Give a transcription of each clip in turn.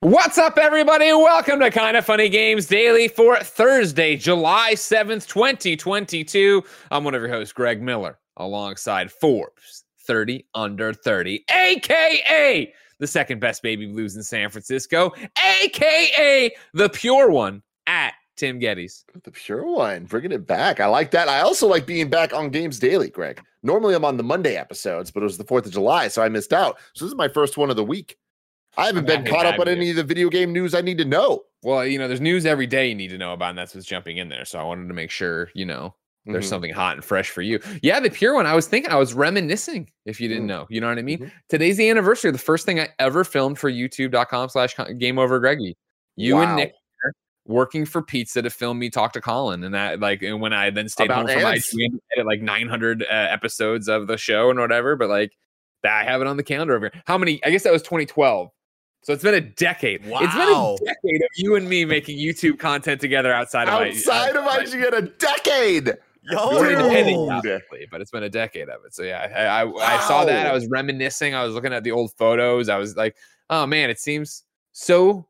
What's up, everybody? Welcome to Kinda Funny Games Daily for Thursday, July 7th, 2022. I'm one of your hosts, Greg Miller, alongside Forbes 30 Under 30, aka the second best baby blues in San Francisco, aka the pure one at Tim Gettys. The pure one, bringing it back. I like that. I also like being back on Games Daily, Greg. Normally I'm on the Monday episodes, but it was the 4th of July, so I missed out. So this is my first one of the week. I haven't been caught up on any of the video game news I need to know. Well, you know, there's news every day you need to know about, and that's what's jumping in there. So I wanted to make sure, you know, there's Mhm. something hot and fresh for you. Yeah, the pure one. I was thinking, I was reminiscing, if you didn't Mhm. know. You know what I mean? Mhm. Today's the anniversary of the first thing I ever filmed for youtube.com slash GameOverGreggy. You and Nick working for pizza to film me talk to Colin. And that like and when I then stayed About home from ants? And edit like 900 uh, episodes of the show and whatever, but like that I have it on the calendar over here. How many? I guess that was 2012. So it's been a decade. Wow. It's been a decade of you and me making YouTube content together outside of Outside of outside- IG, a decade. Yo, we're independent, Dude. obviously, but it's been a decade of it. So yeah, I, I, I saw that. I was reminiscing. I was looking at the old photos. I was like, oh man, it seems so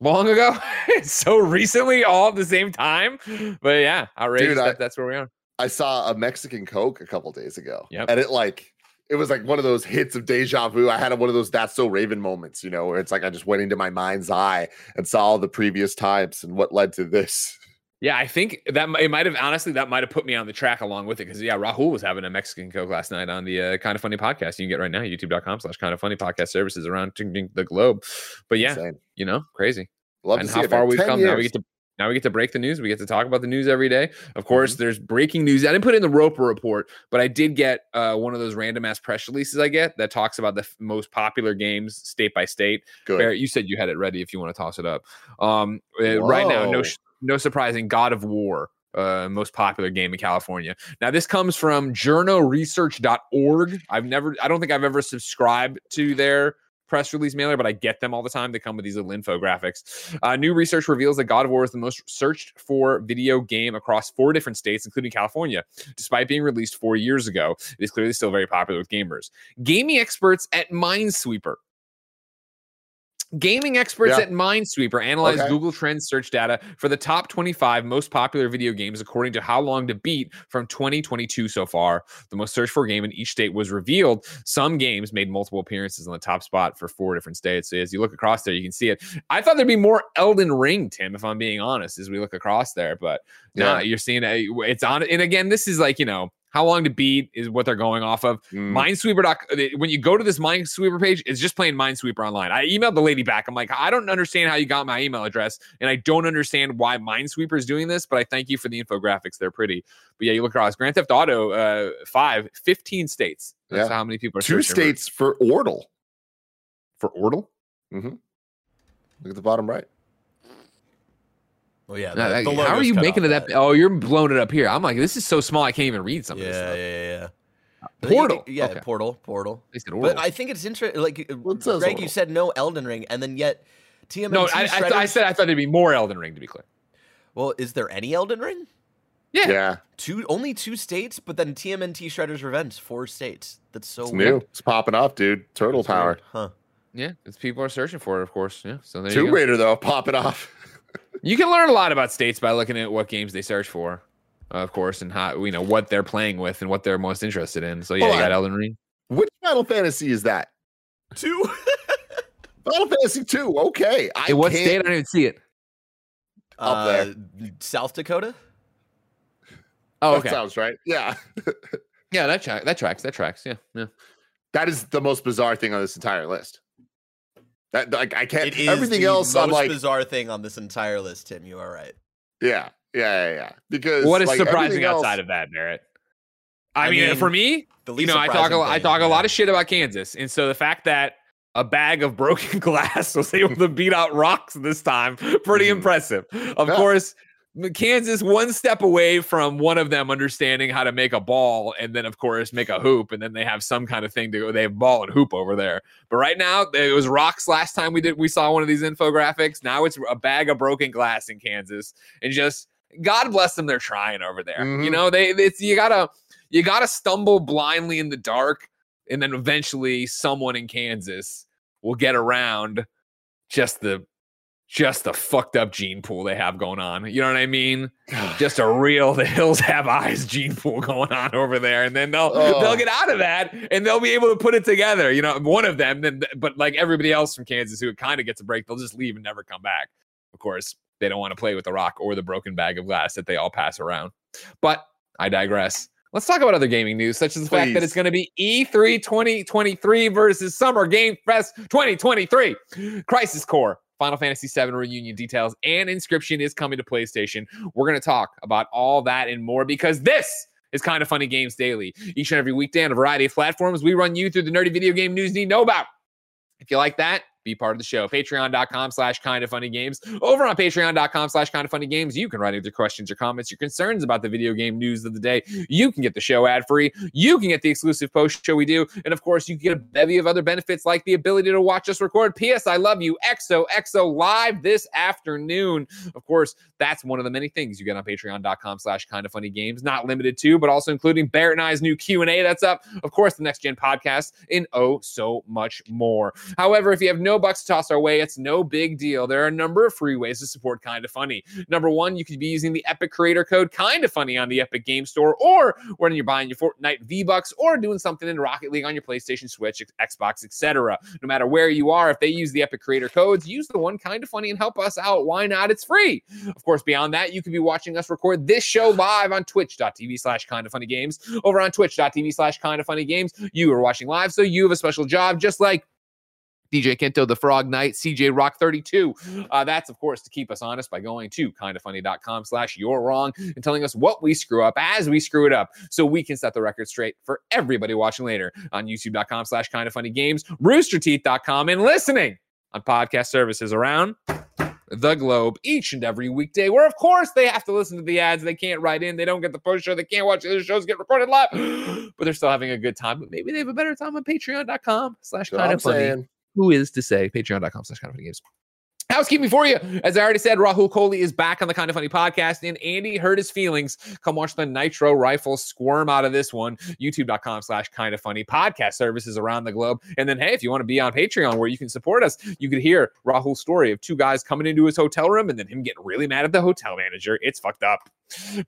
long ago, so recently, all at the same time. But yeah, outrageous. Dude, I- that, that's where we are. I saw a Mexican Coke a couple days ago. Yep. And it like it was like one of those hits of deja vu. I had one of those that's so Raven moments, you know, where it's like I just went into my mind's eye and saw all the previous times and what led to this. Yeah, I think that it might have honestly that might have put me on the track along with it because yeah, Rahul was having a Mexican Coke last night on the uh, kinda funny podcast. You can get right now youtube.com slash kinda funny podcast services around the globe. But yeah, Insane. you know, crazy. Love and how it, far man. we've 10 come. Now we get to now we get to break the news. We get to talk about the news every day. Of course, Mm-hmm. there's breaking news. I didn't put in the Roper report, but I did get uh, one of those random ass press releases I get that talks about the f- most popular games state by state. Good. Barrett, you said you had it ready if you want to toss it up. Um, uh, right now, no, sh- no surprising. God of War. Uh, most popular game in California. Now, this comes from journoresearch.org. I've never, I don't think I've ever subscribed to their press release mailer, but I get them all the time. They come with these little infographics. Uh, new research reveals that God of War is the most searched for video game across four different states, including California. Despite being released four years ago, it is clearly still very popular with gamers. Gaming experts at Minesweeper. Gaming experts Yeah. at Minesweeper analyzed Okay. Google Trends search data for the top 25 most popular video games according to How Long to Beat from 2022 so far. The most searched for game in each state was revealed. Some games made multiple appearances on the top spot for four different states. So as you look across there, you can see it. I thought there'd be more Elden Ring, Tim, if I'm being honest, as we look across there. But no, Yeah. you're seeing a, it's on. And again, this is like, you know, how long to beat is what they're going off of. Mm. Minesweeper. When you go to this Minesweeper page, it's just playing Minesweeper online. I emailed the lady back. I'm like, I don't understand how you got my email address, and I don't understand why Minesweeper is doing this, but I thank you for the infographics. They're pretty. But yeah, you look across Grand Theft Auto uh, 5, 15 states. That's Yeah. how many people are Two searching for- states for Wordle. for Wordle. Look at the bottom right. Oh yeah. The- the how are you making it that? Oh, you're blowing it up here. I'm like, this is so small, I can't even read some Yeah, of this yeah, stuff. yeah, yeah. Portal. Yeah, Okay. portal, portal. But I think it's interesting. Like uh, What says Greg, you said no Elden Ring, and then yet TMNT no, I, I, th- I said I thought there'd be more Elden Ring, to be clear. Well, is there any Elden Ring? Yeah. Yeah. Two, only two states, but then TMNT Shredder's Revenge, four states. That's so It's weird. new. It's popping off, dude. Turtle That's power. weird, huh? Yeah, it's people are searching for it, of course. Yeah, so there you Tomb go. Raider though, popping off. You can learn a lot about states by looking at what games they search for, of course, and how you know what they're playing with and what they're most interested in. So yeah, Hold you got on. Elden Ring. Which Final Fantasy is that? Two. Final Fantasy 2. Okay. I In what can't- state? I don't even see it. Up there. Uh, South Dakota. Oh, That okay. sounds right. Yeah. yeah, that tra- that tracks. That tracks. Yeah, yeah. That is the most bizarre thing on this entire list. That like I can't. It is everything the else, most I'm like, bizarre thing on this entire list, Tim. You are right. yeah, yeah, yeah, yeah. Because What is like, surprising everything else- outside of that, Barrett? I, I mean, mean, for me, The you know, I talk a surprising lot, I thing, talk a lot of shit about Kansas, and so the fact that a bag of broken glass was able to beat out rocks this time, pretty Mhm. impressive. Of Yeah. course, Kansas one step away from one of them understanding how to make a ball, and then of course make a hoop, and then they have some kind of thing to go. They have ball and hoop over there, but right now it was rocks. Last time we did, we saw one of these infographics. Now it's a bag of broken glass in Kansas, and just God bless them, they're trying over there. You Mhm. know, they it's you gotta you gotta stumble blindly in the dark, and then eventually someone in Kansas will get around just the just the fucked up gene pool they have going on. You know what I mean? Just a real the hills have eyes gene pool going on over there, and then they'll Oh. they'll get out of that and they'll be able to put it together. You know, one of them, then but like everybody else from Kansas who kind of gets a break, they'll just leave and never come back. Of course, they don't want to play with the rock or the broken bag of glass that they all pass around. But I digress. Let's talk about other gaming news, such as the fact that it's going to be E E3 2023 versus Summer Game Fest 2023. Crisis Core, Final Fantasy VII reunion details, and Inscryption is coming to PlayStation. We're going to talk about all that and more because this is kinda funny games daily. Each and every weekday on a variety of platforms, we run you through the nerdy video game news you need to know about. If you like that, be part of the show. Patreon.com slash kinda funny games. Over on patreon.com slash kinda funny games, you can write your questions, your comments, your concerns about the video game news of the day. You can get the show ad free. You can get the exclusive post show we do. And of course, you get a bevy of other benefits like the ability to watch us record PS I Love You XOXO live this afternoon. Of course, that's one of the many things you get on patreon.com slash kinda funny games. Not limited to, but also including Barrett and I's new Q&A that's up. Of course, the next gen podcast and oh so much more. However, if you have no bucks to toss our way, it's no big deal. There are a number of free ways to support Kinda Funny. Number one, you could be using the Epic creator code Kinda Funny on the Epic Game Store, or when you're buying your Fortnite V Bucks, or doing something in Rocket League on your PlayStation, Switch, Xbox, etc. No matter where you are, if they use the Epic creator codes, use the one Kinda Funny and help us out. Why not? It's free. Of course, beyond that, you could be watching us record this show live on twitch.tv slash kinda funny games. Over on twitch.tv slash kinda funny games, you are watching live, so you have a special job, just like DJ Kento, the Frog Knight, CJ Rock 32. Uh, that's, of course, to keep us honest by going to kindafunny.com slash you're wrong and telling us what we screw up as we screw it up so we can set the record straight for everybody watching later on youtube.com slash kinda funny games, roosterteeth.com, and listening on podcast services around the globe each and every weekday where of course they have to listen to the ads. They can't write in. They don't get the post show. They can't watch the other shows get recorded live. But they're still having a good time. But maybe they have a better time on patreon.com slash kinda funny. Who is to say? Patreon.com slash kind of games Housekeeping for you. As I already said, Rahul Kohli is back on the Kinda Funny podcast, and Andy hurt his feelings. Come watch the Nitro Rifle squirm out of this one. YouTube.com slash kinda funny podcast services around the globe. And then, hey, if you want to be on Patreon where you can support us, you could hear Rahul's story of two guys coming into his hotel room and then him getting really mad at the hotel manager. It's fucked up.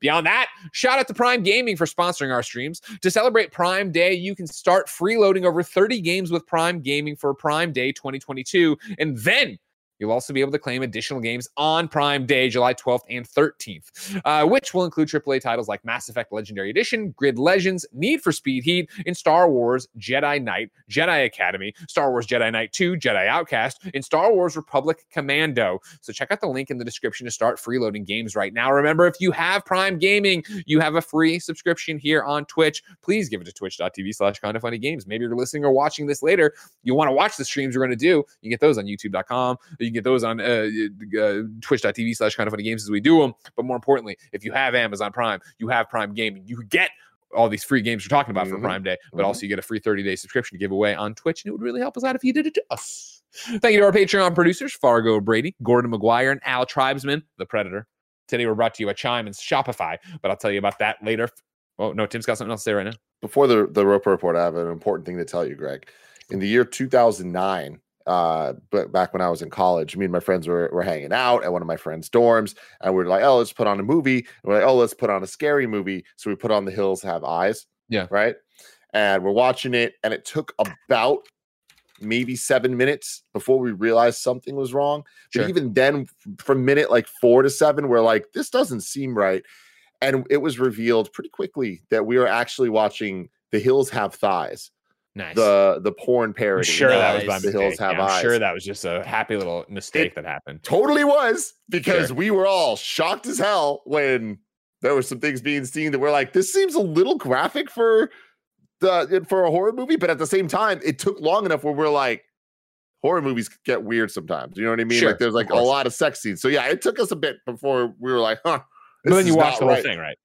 Beyond that, shout out to Prime Gaming for sponsoring our streams. To celebrate Prime Day, you can start freeloading over 30 games with Prime Gaming for Prime Day 2022. And then You'll also be able to claim additional games on Prime Day, July 12th and 13th, uh, which will include AAA titles like Mass Effect Legendary Edition, Grid Legends, Need for Speed Heat, and Star Wars Jedi Knight, Jedi Academy, Star Wars Jedi Knight 2, Jedi Outcast, and Star Wars Republic Commando. So check out the link in the description to start freeloading games right now. Remember, if you have Prime Gaming, you have a free subscription here on Twitch. Please give it to twitch.tv slash kinda funny games. Maybe you're listening or watching this later. You want to watch the streams we're going to do. You get those on youtube.com. You can get those on uh, uh, twitch.tv slash kinda funny games as we do them. But more importantly, if you have Amazon Prime, you have Prime Gaming, you get all these free games we're talking about for Mhm. Prime Day, but Mhm. also you get a free 30 day subscription to give away on Twitch. And it would really help us out if you did it to us. Thank you to our Patreon producers, Fargo Brady, Gordon McGuire, and Al Tribesman, the Predator. Today we're brought to you by Chime and Shopify, but I'll tell you about that later. Oh, no, Tim's got something else to say right now. Before the the Roper report, I have an important thing to tell you, Greg. In the year 2009, uh, but back when I was in college, me and my friends were, were hanging out at one of my friends' dorms, and we are like, "Oh, let's put on a movie." And we're like, "Oh, let's put on a scary movie." So we put on The Hills Have Eyes. Yeah. right. And we're watching it, and it took about maybe seven minutes before we realized something was wrong. But even then, from minute like four to seven, we're like, "This doesn't seem right." And it was revealed pretty quickly that we were actually watching The Hills Have Thighs Nice. the the porn I'm parody. sure that was by The mistake. Hills Have Yeah, I'm Eyes. sure that was just a happy little mistake It- that happened. totally was because Sure. we were all shocked as hell when there were some things being seen that were like, this seems a little graphic for the for a horror movie, but at the same time, it took long enough where we're like, horror movies get weird sometimes. You know what I mean? Sure, like there's like a lot of sex scenes. So yeah, it took us a bit before we were like, huh. But then you watch the whole right. thing, right?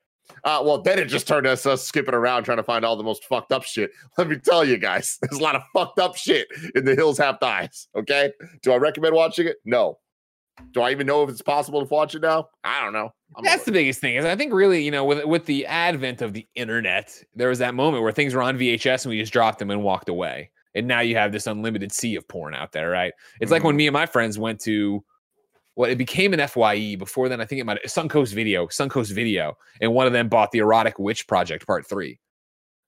Uh, well, then it just turned us us skipping around trying to find all the most fucked up shit. Let me tell you guys, there's a lot of fucked up shit in the Hills Have Eyes. Okay, do I recommend watching it? No. Do I even know if it's possible to watch it now? I don't know. I'm That's the biggest thing. Is I think really, you know, with with the advent of the internet, there was that moment where things were on VHS and we just dropped them and walked away. And now you have this unlimited sea of porn out there, right? It's like when me and my friends went to well, it became an FYE. Before then, I think it might Suncoast Video, Suncoast Video, and one of them bought the Erotic Witch Project Part Three.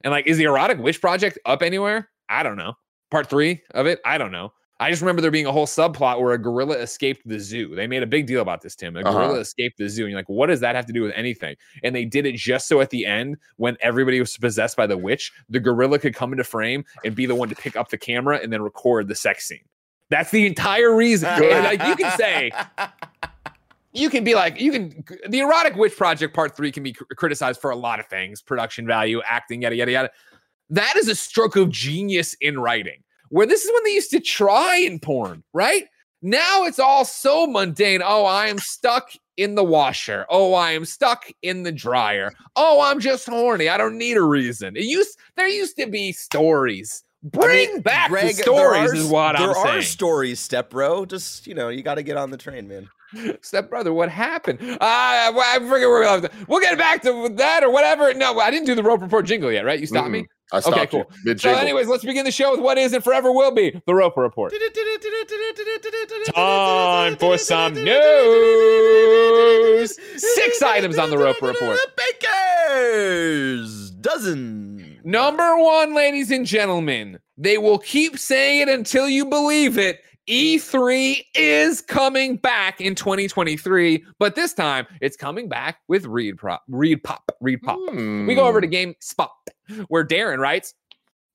And like, is the Erotic Witch Project up anywhere? I don't know. Part three of it, I don't know. I just remember there being a whole subplot where a gorilla escaped the zoo. They made a big deal about this, Tim. A Uh-huh. gorilla escaped the zoo. And you're like, what does that have to do with anything? And they did it just so at the end, when everybody was possessed by the witch, the gorilla could come into frame and be the one to pick up the camera and then record the sex scene. That's the entire reason. And, like, you can say, you can be like, you can, the Erotic Witch Project Part 3 can be cr- criticized for a lot of things production value, acting, yada, yada, yada. That is a stroke of genius in writing, where this is when they used to try in porn, right? Now it's all so mundane. Oh, I am stuck in the washer. Oh, I am stuck in the dryer. Oh, I'm just horny. I don't need a reason. It used there used to be stories. Bring back Greg, the stories there are, is what I'm there are stories, step bro. Just you know, you got to get on the train, man. Step brother, what happened? Uh, I forget where we're We'll get back to that or whatever. No, I didn't do the rope report jingle yet, right? You stopped me. I stopped Okay, you cool. mid So, anyways, let's begin the show with what is and forever will be the Roper Report. Time for some news. Six items on the Roper Report. Baker's dozen. Number one, ladies and gentlemen, they will keep saying it until you believe it. E3 is coming back in 2023, but this time it's coming back with ReedPop. Read Pop. ReedPop. We go over to hmm. GameSpot, where Darryn writes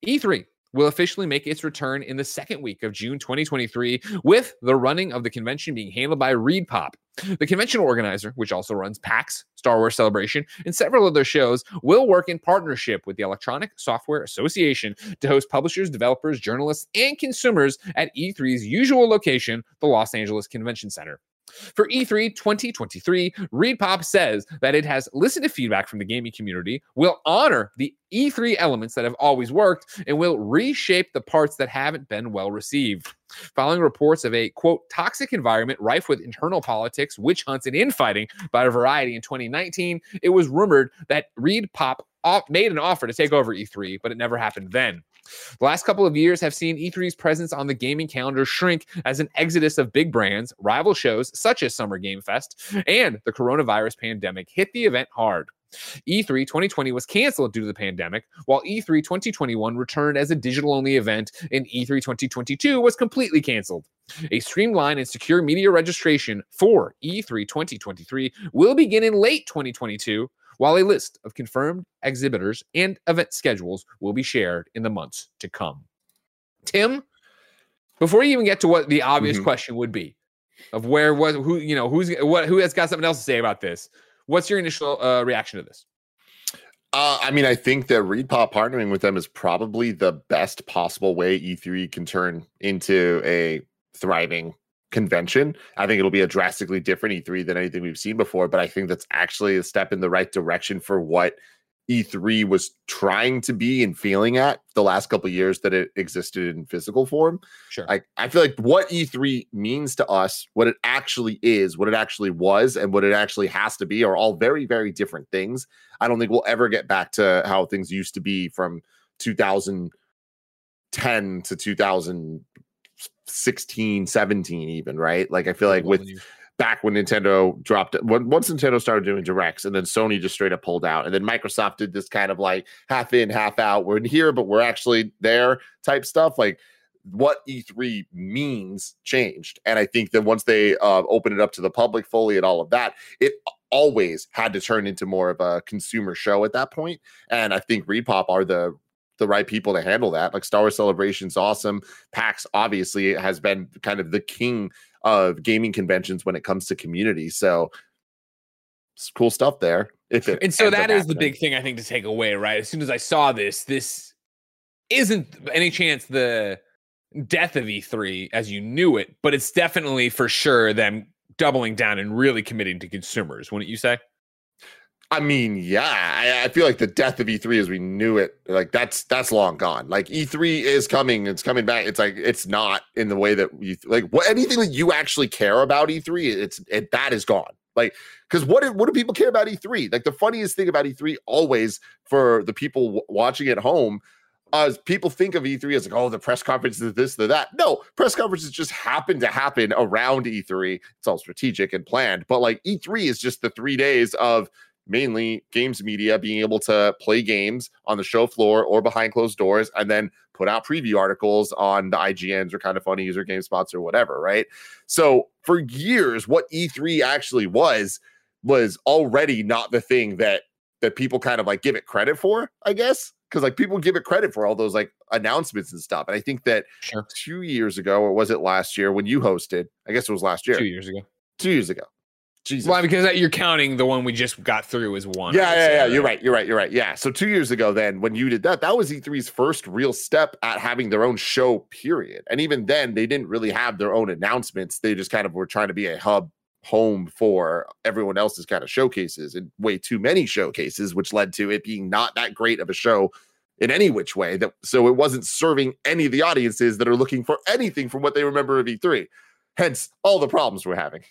E3 will officially make its return in the second week of June 2023, with the running of the convention being handled by ReedPop. The convention organizer, which also runs PAX, Star Wars Celebration, and several other shows, will work in partnership with the Electronic Software Association to host publishers, developers, journalists, and consumers at E3's usual location, the Los Angeles Convention Center. For E E3 2023, ReedPop says that it has listened to feedback from the gaming community, will honor the E3 elements that have always worked, and will reshape the parts that haven't been well received. Following reports of a quote toxic environment rife with internal politics, witch hunts, and infighting by a Variety in 2019, it was rumored that ReadPop off- made an offer to take over E3, but it never happened then. The last couple of years have seen E3's presence on the gaming calendar shrink as an exodus of big brands, rival shows such as Summer Game Fest, and the coronavirus pandemic hit the event hard. E E3 2020 was canceled due to the pandemic, while E E3 2021 returned as a digital only event, and E E3 2022 was completely canceled. A streamlined and secure media registration for E E3 2023 will begin in late 2022, while a list of confirmed exhibitors and event schedules will be shared in the months to come. Tim, before you even get to what the obvious Mhm. question would be of where was who you know who's what who has got something else to say about this, what's your initial uh, reaction to this? Uh, I mean, I think that ReedPop partnering with them is probably the best possible way E3 can turn into a thriving convention. I think it'll be a drastically different E3 than anything we've seen before, but I think that's actually a step in the right direction for what E3 was trying to be and feeling at the last couple of years that it existed in physical form. Sure. I, I feel like what E3 means to us, what it actually is, what it actually was, and what it actually has to be are all very, very different things. I don't think we'll ever get back to how things used to be from 2010 to 2016, 17, even, right? Like, I feel like with back when Nintendo dropped when, once Nintendo started doing directs, and then Sony just straight up pulled out, and then Microsoft did this kind of like half in, half out. We're in here, but we're actually there type stuff. Like what E3 means changed, and I think that once they uh, open it up to the public fully and all of that, it always had to turn into more of a consumer show at that point. And I think ReedPop are the the right people to handle that. Like Star Wars Celebration's awesome. PAX obviously has been kind of the king of gaming conventions when it comes to community. So it's cool stuff there. And so that is the big thing I think to take away, right? As soon as I saw this, this isn't any chance the death of E3 as you knew it, but it's definitely for sure them doubling down and really committing to consumers, wouldn't you say? I mean, yeah, I, I feel like the death of E3 as we knew it, like that's that's long gone. Like E3 is coming, it's coming back. It's like it's not in the way that you like what anything that you actually care about E3, it's it, that is gone. Like because what do, what do people care about E3? Like the funniest thing about E3 always for the people w- watching at home uh, people think of E3 as like, oh, the press conference is this, the that. No, press conferences just happen to happen around E3. It's all strategic and planned, but like E3 is just the three days of mainly games media being able to play games on the show floor or behind closed doors and then put out preview articles on the IGNs or kind of funny user game spots or whatever, right? So for years, what E3 actually was was already not the thing that that people kind of like give it credit for, I guess. Because like people give it credit for all those like announcements and stuff. And I think that Sure. two years ago, or was it last year when you hosted? I guess it was last year. Two years ago. Two years ago. Jesus. Well, because you're counting the one we just got through as one. Yeah, yeah, yeah. You're right. You're right. You're right. Yeah. So two years ago, then when you did that, that was E3's first real step at having their own show. Period. And even then, they didn't really have their own announcements. They just kind of were trying to be a hub home for everyone else's kind of showcases and way too many showcases, which led to it being not that great of a show in any which way. That so it wasn't serving any of the audiences that are looking for anything from what they remember of E3. Hence, all the problems we're having.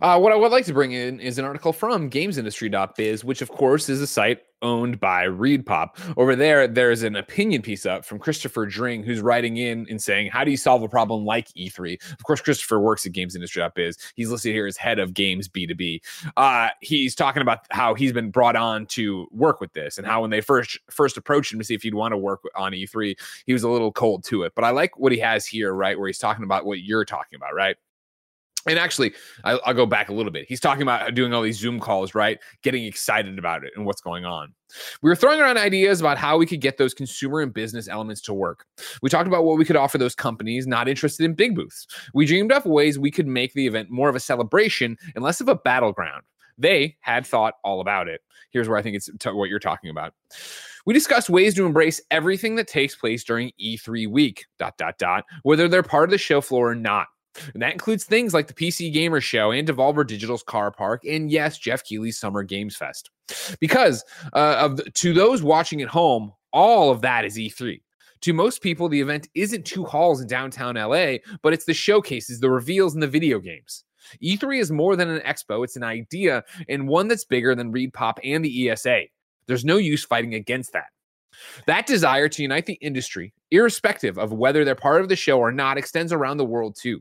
Uh, what I would like to bring in is an article from gamesindustry.biz, which of course is a site owned by ReedPop. Over there, there's an opinion piece up from Christopher Dring, who's writing in and saying, How do you solve a problem like E3? Of course, Christopher works at gamesindustry.biz. He's listed here as head of games B2B. Uh, he's talking about how he's been brought on to work with this and how when they first first approached him to see if he'd want to work on E3, he was a little cold to it. But I like what he has here, right? Where he's talking about what you're talking about, right? And actually, I, I'll go back a little bit. He's talking about doing all these Zoom calls, right? Getting excited about it and what's going on. We were throwing around ideas about how we could get those consumer and business elements to work. We talked about what we could offer those companies not interested in big booths. We dreamed up ways we could make the event more of a celebration and less of a battleground. They had thought all about it. Here's where I think it's t- what you're talking about. We discussed ways to embrace everything that takes place during E3 week, dot, dot, dot, whether they're part of the show floor or not. And that includes things like the PC Gamer Show and Devolver Digital's Car Park, and yes, Geoff Keighley's Summer Games Fest. Because uh, of the, to those watching at home, all of that is E3. To most people, the event isn't two halls in downtown LA, but it's the showcases, the reveals, and the video games. E3 is more than an expo, it's an idea and one that's bigger than ReedPop and the ESA. There's no use fighting against that. That desire to unite the industry, irrespective of whether they're part of the show or not, extends around the world too.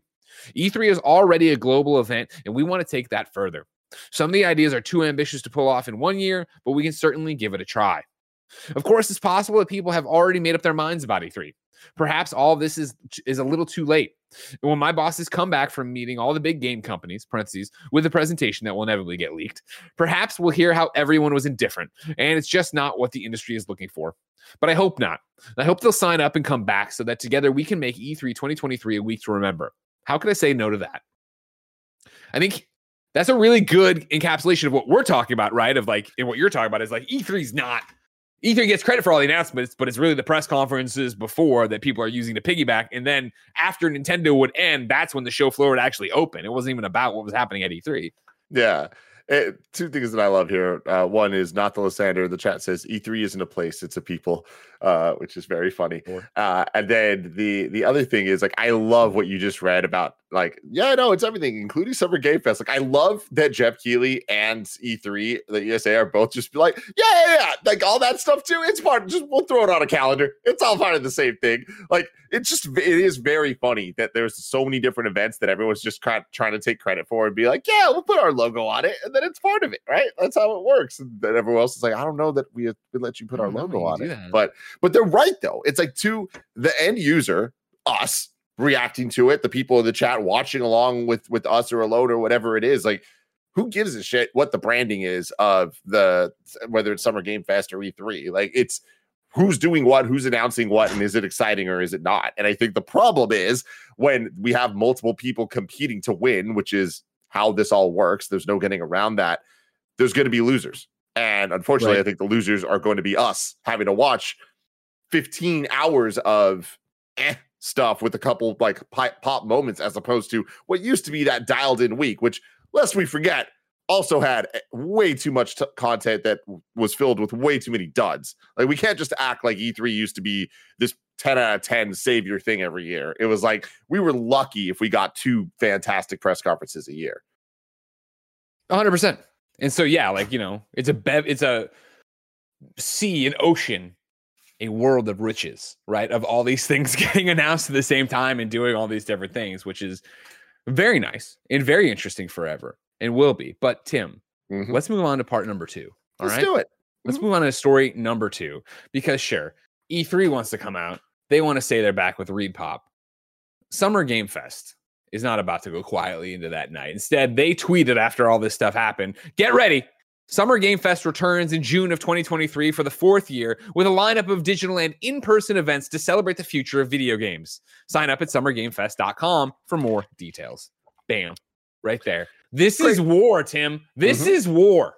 E3 is already a global event, and we want to take that further. Some of the ideas are too ambitious to pull off in one year, but we can certainly give it a try. Of course, it's possible that people have already made up their minds about E3. Perhaps all this is is a little too late. When my bosses come back from meeting all the big game companies, parentheses, with a presentation that will inevitably get leaked, perhaps we'll hear how everyone was indifferent and it's just not what the industry is looking for. But I hope not. I hope they'll sign up and come back so that together we can make E E3 2023 a week to remember. How could I say no to that? I think that's a really good encapsulation of what we're talking about, right? Of like, and what you're talking about is like E3 is not E3 gets credit for all the announcements, but it's really the press conferences before that people are using to piggyback. And then after Nintendo would end, that's when the show floor would actually open. It wasn't even about what was happening at E E3. Yeah. Eh, two things that I love here. Uh, one is not the Lysander. The chat says E3 isn't a place; it's a people, uh, which is very funny. Uh, and then the the other thing is like I love what you just read about. Like, yeah, no, it's everything, including Summer Game Fest. Like, I love that Geoff Keighley and E3, the ESA, are both just like, yeah, yeah, yeah, like all that stuff too. It's part. Just we'll throw it on a calendar. It's all part of the same thing. Like, it's just it is very funny that there's so many different events that everyone's just trying trying to take credit for and be like, yeah, we'll put our logo on it, and then it's part of it, right? That's how it works. And then everyone else is like, I don't know that we we let you put our logo on it, that. but but they're right though. It's like to the end user, us reacting to it, the people in the chat watching along with with us or alone or whatever it is, like. Who gives a shit what the branding is of the whether it's Summer Game Fest or E3? Like it's who's doing what, who's announcing what, and is it exciting or is it not? And I think the problem is when we have multiple people competing to win, which is how this all works. There's no getting around that. There's going to be losers. And unfortunately, right. I think the losers are going to be us having to watch 15 hours of eh stuff with a couple like pop moments as opposed to what used to be that dialed in week, which lest we forget also had eh, way too much t- content that was filled with way too many duds. Like we can't just act like E3 used to be this 10 out of 10 savior thing every year. It was like we were lucky if we got two fantastic press conferences a year. 100%. And so yeah, like, you know, it's a bev it's a sea, an ocean a world of riches, right? Of all these things getting announced at the same time and doing all these different things, which is very nice and very interesting forever and will be. But Tim, mm-hmm. let's move on to part number two. All let's right? do it. Let's mm-hmm. move on to story number two because sure, E3 wants to come out. They want to say they're back with ReedPop. Summer Game Fest is not about to go quietly into that night. Instead, they tweeted after all this stuff happened, get ready. Summer Game Fest returns in June of 2023 for the fourth year with a lineup of digital and in person events to celebrate the future of video games. Sign up at summergamefest.com for more details. Bam, right there. This Great. is war, Tim. This mm-hmm. is war.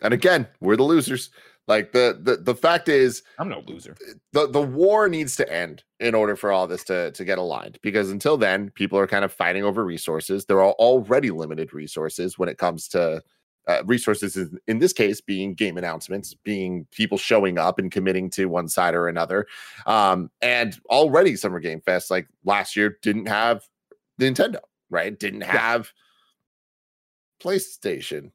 And again, we're the losers. Like the the the fact is, I'm no loser. The the war needs to end in order for all this to to get aligned. Because until then, people are kind of fighting over resources. There are already limited resources when it comes to uh, resources. In, in this case, being game announcements, being people showing up and committing to one side or another. Um, and already, Summer Game Fest, like last year, didn't have Nintendo, right? Didn't have yeah. PlayStation,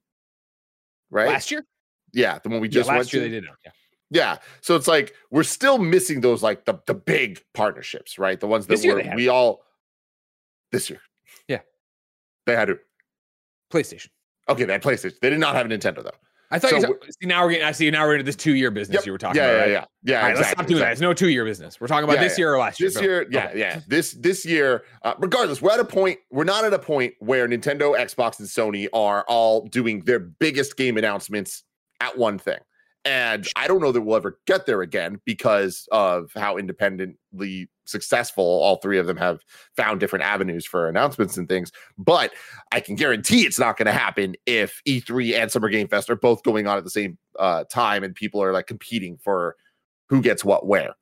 right? Last year yeah, the one we just yeah, last year to. they didn't Yeah. Yeah. So it's like we're still missing those like the the big partnerships, right? The ones that were we all this year. Yeah. They had a PlayStation. Okay, they had PlayStation. They did not have a Nintendo though. I thought so you see now we're getting I see now we're into this two year business yep. you were talking yeah, about. Yeah, right? yeah, yeah. Yeah. Right, exactly, let's stop doing exactly. that. It's no two year business. We're talking about yeah, this yeah. year or last year. This year, yeah, okay. yeah. This this year, uh, regardless, we're at a point, we're not at a point where Nintendo, Xbox, and Sony are all doing their biggest game announcements at one thing. And I don't know that we'll ever get there again because of how independently successful all three of them have found different avenues for announcements and things. But I can guarantee it's not going to happen if E3 and Summer Game Fest are both going on at the same uh, time and people are like competing for who gets what where.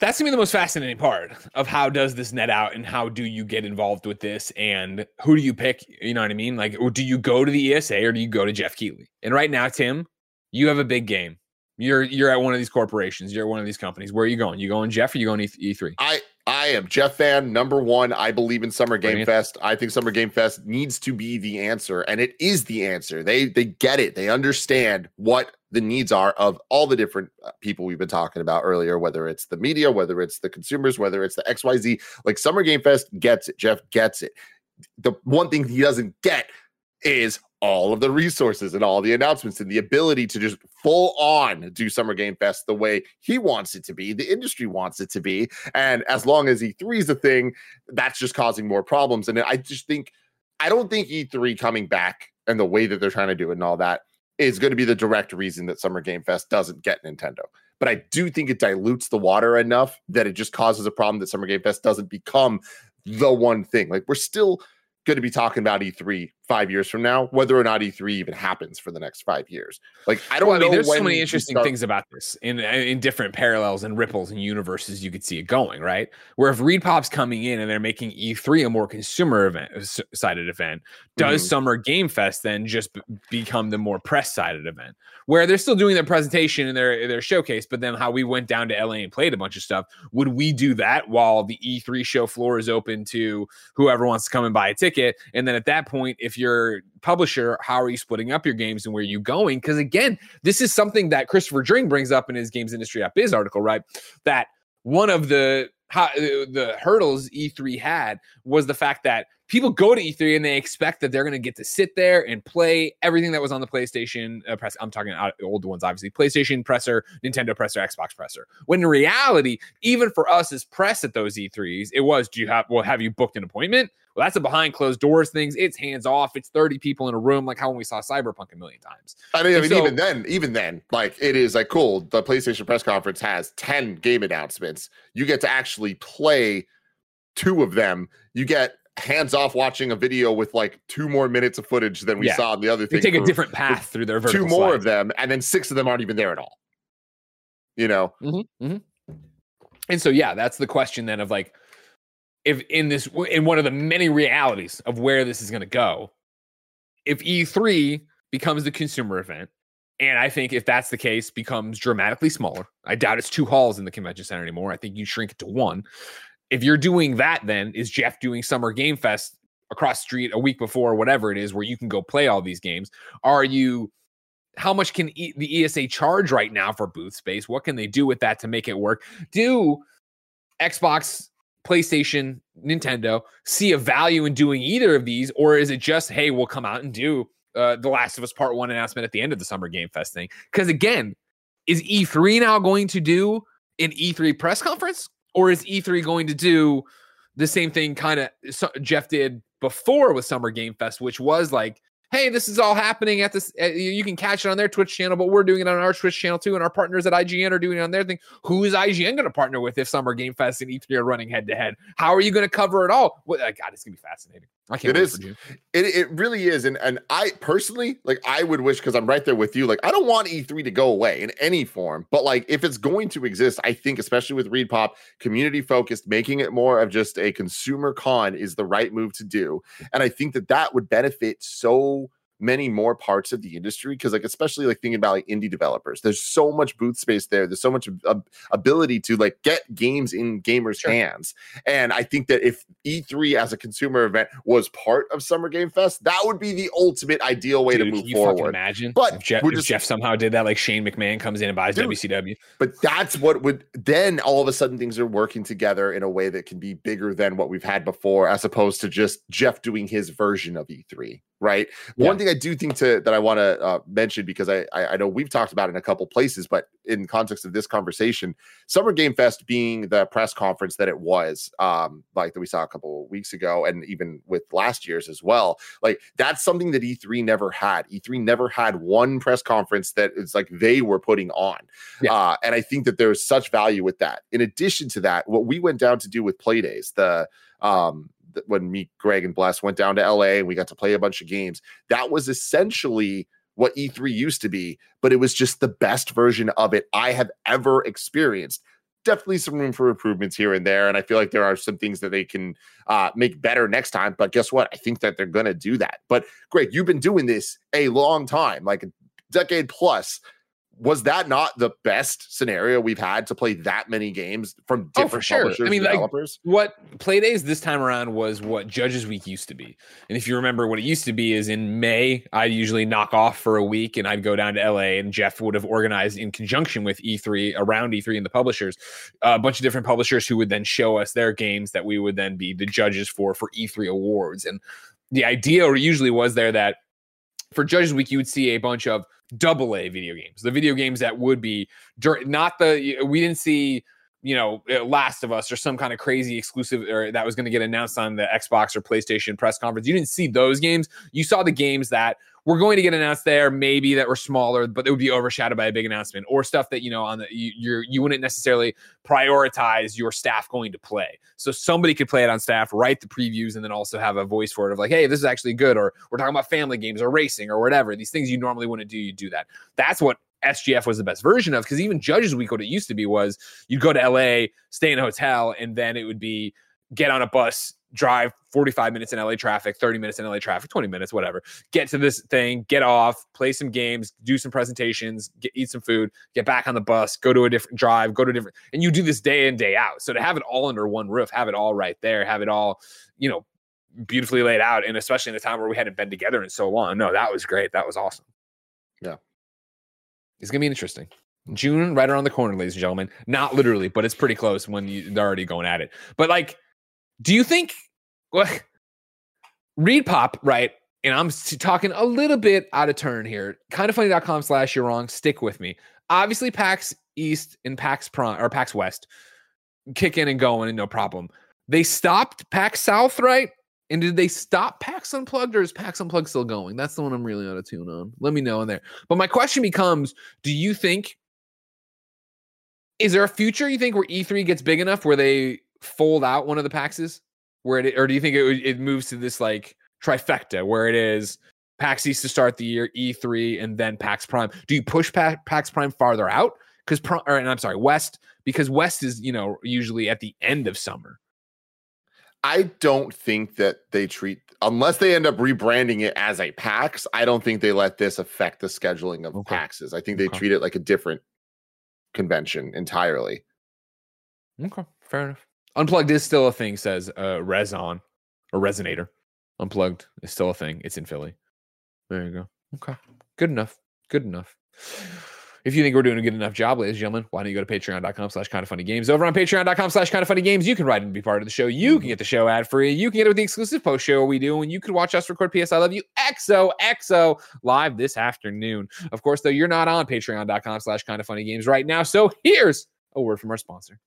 That's gonna be the most fascinating part of how does this net out and how do you get involved with this and who do you pick? You know what I mean? Like, do you go to the ESA or do you go to Geoff Keighley? And right now, Tim, you have a big game. You're you're at one of these corporations. You're at one of these companies. Where are you going? You going Geoff? Or you going E three? I I am Geoff fan number one. I believe in Summer Game Fest. I think Summer Game Fest needs to be the answer, and it is the answer. They they get it. They understand what the needs are of all the different uh, people we've been talking about earlier. Whether it's the media, whether it's the consumers, whether it's the X Y Z. Like Summer Game Fest gets it. Geoff gets it. The one thing he doesn't get is all of the resources and all the announcements and the ability to just full on do Summer Game Fest the way he wants it to be, the industry wants it to be. And as long as E3 is a thing, that's just causing more problems. And I just think, I don't think E3 coming back and the way that they're trying to do it and all that is going to be the direct reason that Summer Game Fest doesn't get Nintendo. But I do think it dilutes the water enough that it just causes a problem that Summer Game Fest doesn't become the one thing. Like we're still going to be talking about E3 five years from now, whether or not E3 even happens for the next five years. Like I don't well, I mean, There's so many interesting start- things about this in in different parallels and ripples and universes you could see it going right. Where if ReedPop's coming in and they're making E3 a more consumer event sided event, does mm-hmm. Summer Game Fest then just b- become the more press sided event where they're still doing their presentation and their their showcase, but then how we went down to LA and played a bunch of stuff? Would we do that while the E3 show floor is open to whoever wants to come and buy a ticket? And then at that point, if you're your publisher, how are you splitting up your games and where are you going? Because again, this is something that Christopher Dring brings up in his Games Industry Biz article, right? That one of the how, uh, the hurdles E3 had was the fact that people go to E3 and they expect that they're going to get to sit there and play everything that was on the PlayStation uh, press. I'm talking about older ones, obviously. PlayStation presser, Nintendo presser, Xbox presser. When in reality, even for us as press at those E3s, it was, do you have, well, have you booked an appointment? Well, that's a behind closed doors things. It's hands off. It's 30 people in a room, like how when we saw Cyberpunk a million times. I mean, I mean, so- even then, even then, like it is like cool. The PlayStation press conference has 10 game announcements. You get to actually play two of them. You get hands off watching a video with like two more minutes of footage than we Yeah. saw on the other thing. They take a different path through their two more of them, and then six of them aren't even there at all. You know, mm-hmm, mm-hmm. And so, yeah, that's the question then of like, if in this, in one of the many realities of where this is going to go, if E3 becomes the consumer event, and I think if that's the case, becomes dramatically smaller. I doubt it's two halls in the convention center anymore. I think you shrink it to one. If you're doing that, then is Geoff doing Summer Game Fest across street a week before, whatever it is, where you can go play all these games? Are you how much can e- the ESA charge right now for booth space? What can they do with that to make it work? Do Xbox, PlayStation, Nintendo see a value in doing either of these, or is it just hey, we'll come out and do uh, the Last of Us Part One announcement at the end of the Summer Game Fest thing? Because again, is E3 now going to do an E3 press conference, or is E3 going to do the same thing kind of Geoff did before with Summer Game Fest, which was like hey, this is all happening at this. You can catch it on their Twitch channel, but we're doing it on our Twitch channel too, and our partners at IGN are doing it on their thing. Who is IGN going to partner with if Summer Game Fest and E3 are running head to head? How are you going to cover it all? Uh, God, it's going to be fascinating. I can't It is. it, it really is. And and I personally like I would wish because I'm right there with you. Like I don't want E3 to go away in any form, but like if it's going to exist, I think especially with ReedPop, community focused, making it more of just a consumer con is the right move to do. And I think that that would benefit so many more parts of the industry because like especially like thinking about like indie developers there's so much booth space there there's so much ab- ability to like get games in gamers Sure. hands and i think that if e3 as a consumer event was part of summer game fest that would be the ultimate ideal way Dude, to move forward imagine But if Geoff, we're if Geoff somehow did that, like Shane McMahon comes in and buys Dude, WCW. but that's what would then all of a sudden things are working together in a way that can be bigger than what we've had before as opposed to just geoff doing his version of e3 right one thing i do think to that i want to uh, mention because I, I i know we've talked about it in a couple places but in context of this conversation summer game fest being the press conference that it was um like that we saw a couple weeks ago and even with last year's as well like that's something that e3 never had e3 never had one press conference that it's like they were putting on Yeah. uh, and I think that there's such value with that. In addition to that, what we went down to do with play days, the um when me, Greg, and Bless went down to LA and we got to play a bunch of games, that was essentially what E3 used to be, but it was just the best version of it I have ever experienced. Definitely some room for improvements here and there. And I feel like there are some things that they can uh, make better next time. But guess what? I think that they're going to do that. But Greg, you've been doing this a long time, like a decade plus was that not the best scenario we've had to play that many games from Oh, for different sure. I publishers, mean, like, developers? what Playdays this time around was what Judges Week used to be. And if you remember what it used to be is in May, I'd usually knock off for a week and I'd go down to LA and Geoff would have organized in conjunction with E3 around E3 and the publishers, a bunch of different publishers who would then show us their games that we would then be the judges for for E3 awards. And the idea or usually was there that for Judges Week, you would see a bunch of double A video games, the video games that would be not the we didn't see you know uh, Last of Us or some kind of crazy exclusive or that was going to get announced on the Xbox or PlayStation press conference. You didn't see those games. You saw the games that were going to get announced there, maybe that were smaller, but they would be overshadowed by a big announcement or stuff that you know on the you you're, you wouldn't necessarily prioritize your staff going to play. So somebody could play it on staff, write the previews, and then also have a voice for it of like, hey, this is actually good, or we're talking about family games or racing or whatever. These things you normally wouldn't do, you do that. That's what SGF was the best version of because even Judges Week, what it used to be was you'd go to LA, stay in a hotel, and then it would be get on a bus, drive 45 minutes in LA traffic, 30 minutes in LA traffic, 20 minutes, whatever. Get to this thing, get off, play some games, do some presentations, get, eat some food, get back on the bus, go to a different drive, go to different, and you do this day in, day out. So to have it all under one roof, have it all right there, have it all, you know, beautifully laid out, and especially in a time where we hadn't been together in so long. No, that was great. That was awesome. It's gonna be interesting. June right around the corner, ladies and gentlemen. Not literally, but it's pretty close when you, they're already going at it. But like, do you think what ReedPop, right? And I'm talking a little bit out of turn here. Kindoffunny.com slash you're wrong. Stick with me. Obviously, PAX East and PAX Prime or PAX West kick in and going and no problem. They stopped PAX South, right? And did they stop PAX Unplugged or is PAX Unplugged still going? That's the one I'm really out of tune on. Let me know in there. But my question becomes do you think, is there a future you think where E3 gets big enough where they fold out one of the PAXs? Where it, or do you think it, it moves to this like trifecta where it is PAX East to start the year, E3, and then PAX Prime? Do you push Pa- PAX Prime farther out? Because, or and I'm sorry, West, because West is, you know, usually at the end of summer. I don't think that they treat unless they end up rebranding it as a PAX. I don't think they let this affect the scheduling of Okay. PAXs. I think they Okay. treat it like a different convention entirely. Okay, fair enough. Unplugged is still a thing, says uh Reson or Resonator. Unplugged is still a thing. It's in Philly. There you go. Okay. Good enough. Good enough. If you think we're doing a good enough job, ladies and gentlemen, why don't you go to patreon.com slash kinda funny games? Over on patreon.com slash kinda funny games, you can write and be part of the show. You can mm-hmm. get the show ad free. You can get it with the exclusive post show we do, and you can watch us record PS I Love You XO XO live this afternoon. Of course, though, you're not on patreon.com slash kinda funny games right now. So here's a word from our sponsor.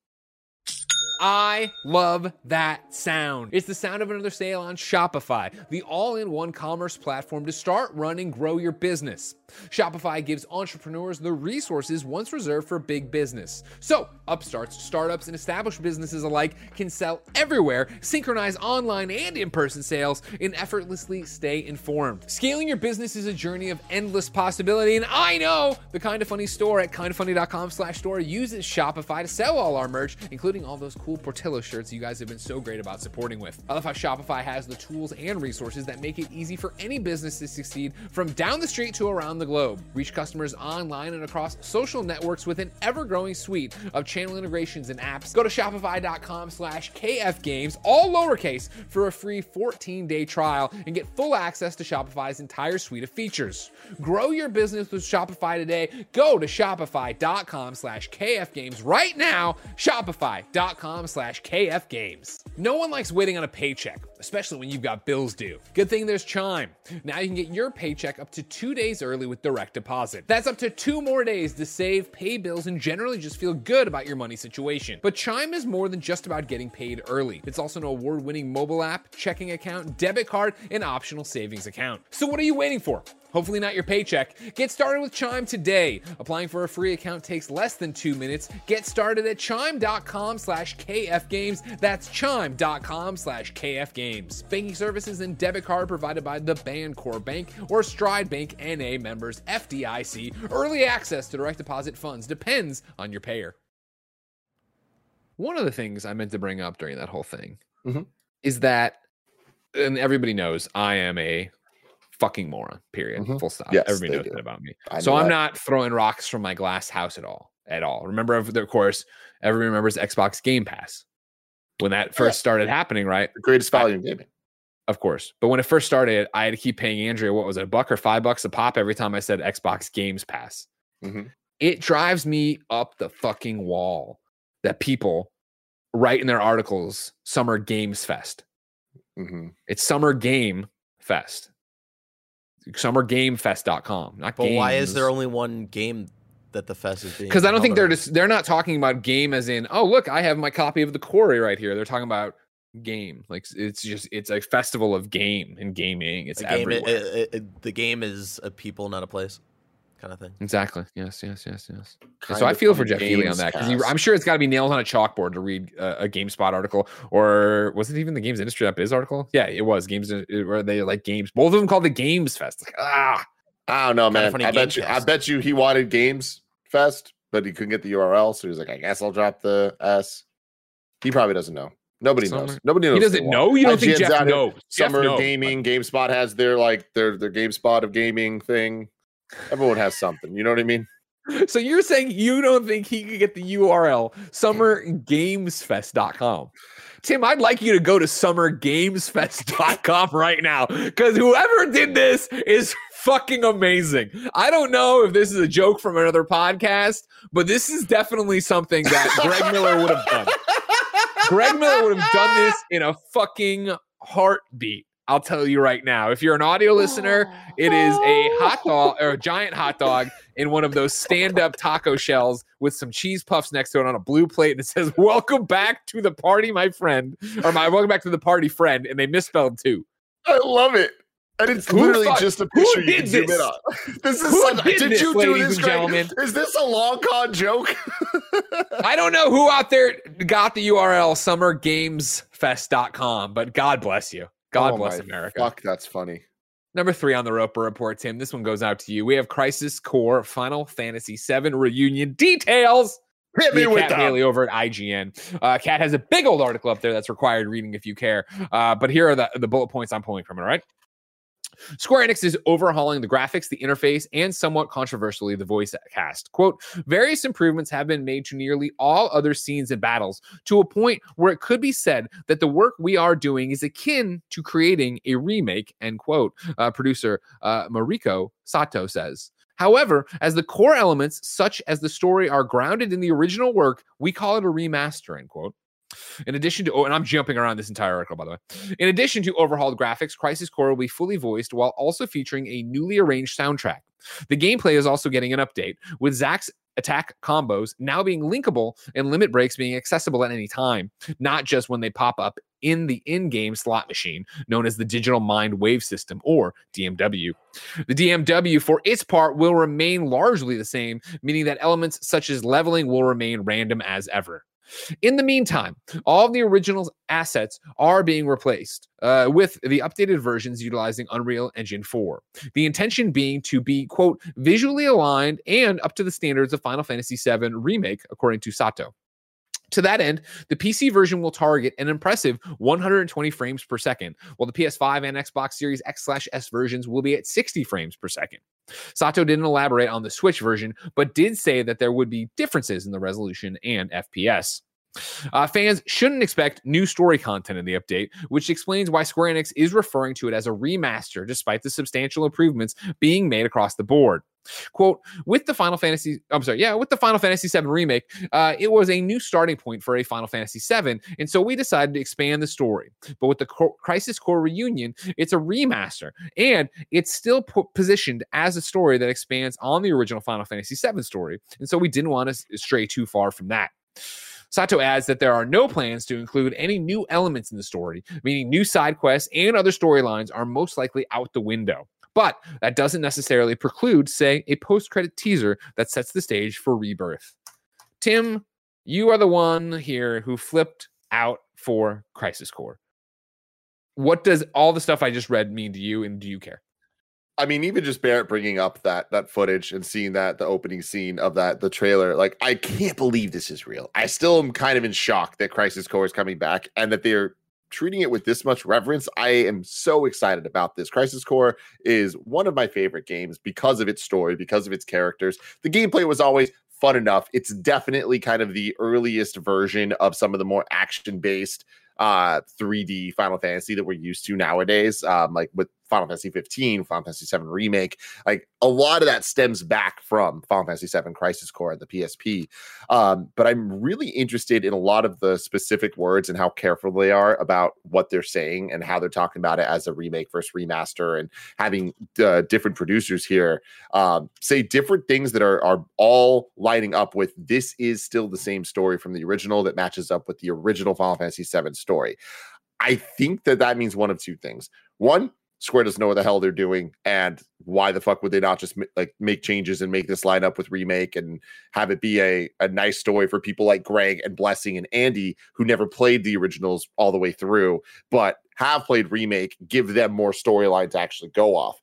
I love that sound. It's the sound of another sale on Shopify, the all in one commerce platform to start, run, and grow your business. Shopify gives entrepreneurs the resources once reserved for big business. So, upstarts, startups, and established businesses alike can sell everywhere, synchronize online and in person sales, and effortlessly stay informed. Scaling your business is a journey of endless possibility, and I know the Kinda Funny store at kindafunny.com slash store uses Shopify to sell all our merch, including all those cool Portillo shirts you guys have been so great about supporting with. I love how Shopify has the tools and resources that make it easy for any business to succeed from down the street to around the globe. Reach customers online and across social networks with an ever-growing suite of channel integrations and apps. Go to shopify.com slash kfgames, all lowercase, for a free 14-day trial and get full access to Shopify's entire suite of features. Grow your business with Shopify today. Go to shopify.com slash kfgames right now. Shopify.com slash kfgames. No one likes waiting on a paycheck, especially when you've got bills due. Good thing there's Chime. Now you can get your paycheck up to two days early with direct deposit. That's up to two more days to save, pay bills, and generally just feel good about your money situation. But Chime is more than just about getting paid early. It's also an award winning mobile app, checking account, debit card, and optional savings account. So what are you waiting for? Hopefully not your paycheck. Get started with Chime today. Applying for a free account takes less than two minutes. Get started at chime.com slash kfgames. That's chime.com slash kfgames. Banking services and debit card provided by the Bancorp Bank or Stride Bank NA members FDIC. Early access to direct deposit funds depends on your payer. One of the things I meant to bring up during that whole thing Mhm. is that, and everybody knows I am a fucking moron, period. Mhm. Full stop. Yes, everybody knows do. that about me. I So I'm that. not throwing rocks from my glass house at all. At all. Remember, of of course, everybody remembers Xbox Game Pass. When that first started happening, right? The greatest value in gaming. Of course. But when it first started, I had to keep paying Andrea, what was it, a buck or five bucks a pop every time I said Xbox Games Pass. Mhm. It drives me up the fucking wall that people write in their articles Summer Games Fest. hmm It's Summer Game Fest. Summergamefest.com. Not But why is there only one game that the fest is being? because I don't think they're just they're not talking about game as in oh look I have my copy of the quarry right here. They're talking about game like it's just it's a festival of game and gaming. It's The game, everywhere. i- i- the game is a people, not a place, kind of thing. exactly. Yes. Yes. Yes. Yes. Kind so I feel for Geoff Keighley on that because. I'm sure it's got to be nailed on a chalkboard to read uh, a GameSpot article or was it even the Games Industry Biz article? Yeah, it was Games where they like games. Both of them called the Games Fest. Like ah, I don't know, man. I bet Gamecast. you. I bet you he wanted Games Fest, but he couldn't get the URL, so he was like, "I guess I'll drop the S." He probably doesn't know. Nobody knows. Nobody knows. he doesn't know. You don't think Geoff out here. knows? Geoff Summer knows. gaming, GameSpot has their like their their GameSpot of gaming thing. Everyone has something. You know what I mean? So you're saying you don't think he could get the URL summergamesfest.com. Tim, I'd like you to go to summergamesfest.com right now because whoever did this is fucking amazing. I don't know if this is a joke from another podcast, but this is definitely something that Greg Miller would have done. Greg Miller would have done this in a fucking heartbeat. I'll tell you right now. If you're an audio listener, it is a hot dog or a giant hot dog in one of those stand-up taco shells with some cheese puffs next to it on a blue plate, and it says "Welcome back to the party, my friend," or "My welcome back to the party, friend," and they misspelled too. I love it. And it's Who literally fuck- just a who picture you can zoom in this? on. This is Who some, did did, this, you do this, and Greg? gentlemen? Is this a long con joke? I don't know who out there got the URL summergamesfest.com, but God bless you. God Oh bless America. Fuck, that's funny. Number three on the Roper Report, Tim. This one goes out to you. We have Crisis Core Final Fantasy VII reunion details. Hit me with Kat that. Bailey over at IGN. Uh, Kat has a big old article up there that's required reading if you care. Uh, but here are the, the bullet points I'm pulling from it, all right? Square Enix is overhauling the graphics, the interface, and somewhat controversially, the voice cast. Quote, various improvements have been made to nearly all other scenes and battles to a point where it could be said that the work we are doing is akin to creating a remake, end quote. Uh, producer uh, Mariko Sato says. However, as the core elements, such as the story, are grounded in the original work, we call it a remaster, end quote. In addition to, oh, and I'm jumping around this entire article, by the way. In addition to overhauled graphics, Crisis Core will be fully voiced while also featuring a newly arranged soundtrack. The gameplay is also getting an update, with Zack's attack combos now being linkable and limit breaks being accessible at any time, not just when they pop up in the in game slot machine known as the Digital Mind Wave System or DMW. The DMW, for its part, will remain largely the same, meaning that elements such as leveling will remain random as ever. In the meantime, all of the original assets are being replaced uh, with the updated versions utilizing Unreal Engine 4. The intention being to be, quote, visually aligned and up to the standards of Final Fantasy VII Remake, according to Sato. To that end, the PC version will target an impressive 120 frames per second, while the PS5 and Xbox Series X/S versions will be at 60 frames per second. Sato didn't elaborate on the Switch version, but did say that there would be differences in the resolution and FPS. Uh, fans shouldn't expect new story content in the update, which explains why Square Enix is referring to it as a remaster, despite the substantial improvements being made across the board. Quote, with the Final Fantasy, I'm sorry, yeah, with the Final Fantasy VII remake, uh, it was a new starting point for a Final Fantasy VII, and so we decided to expand the story. But with the Co- Crisis Core reunion, it's a remaster, and it's still po- positioned as a story that expands on the original Final Fantasy VII story, and so we didn't want to stray too far from that. Sato adds that there are no plans to include any new elements in the story, meaning new side quests and other storylines are most likely out the window. But that doesn't necessarily preclude, say, a post credit teaser that sets the stage for rebirth. Tim, you are the one here who flipped out for Crisis Core. What does all the stuff I just read mean to you, and do you care? I mean, even just Barrett bringing up that that footage and seeing that the opening scene of that the trailer, like I can't believe this is real. I still am kind of in shock that Crisis Core is coming back and that they're treating it with this much reverence. I am so excited about this. Crisis Core is one of my favorite games because of its story, because of its characters. The gameplay was always fun enough. It's definitely kind of the earliest version of some of the more action based uh 3D Final Fantasy that we're used to nowadays. Um, like with Final Fantasy 15, Final Fantasy 7 remake, like a lot of that stems back from Final Fantasy 7 Crisis Core and the PSP. Um, but I'm really interested in a lot of the specific words and how careful they are about what they're saying and how they're talking about it as a remake versus remaster and having uh, different producers here um, say different things that are are all lining up with this is still the same story from the original that matches up with the original Final Fantasy 7 story. I think that that means one of two things. One, Square doesn't know what the hell they're doing, and why the fuck would they not just like make changes and make this line up with remake and have it be a a nice story for people like Greg and Blessing and Andy who never played the originals all the way through, but have played remake, give them more storyline to actually go off.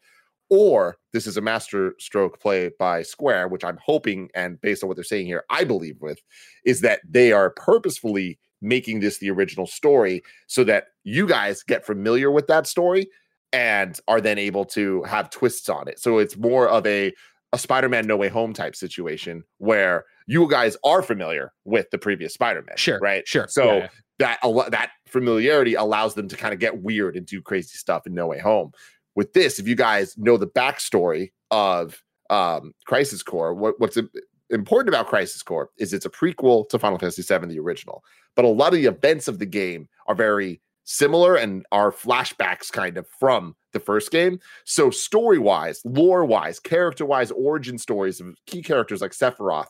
Or this is a master stroke play by Square, which I'm hoping, and based on what they're saying here, I believe with, is that they are purposefully making this the original story so that you guys get familiar with that story and are then able to have twists on it. So it's more of a a Spider-Man No Way Home type situation where you guys are familiar with the previous Spider-Man, Sure, right? sure. So Yeah, that that familiarity allows them to kind of get weird and do crazy stuff in No Way Home. With this, if you guys know the backstory of um, Crisis Core, what, what's important about Crisis Core is it's a prequel to Final Fantasy VII, the original, but a lot of the events of the game are very similar and are flashbacks kind of from the first game. So story wise, lore wise, character wise, origin stories of key characters like Sephiroth,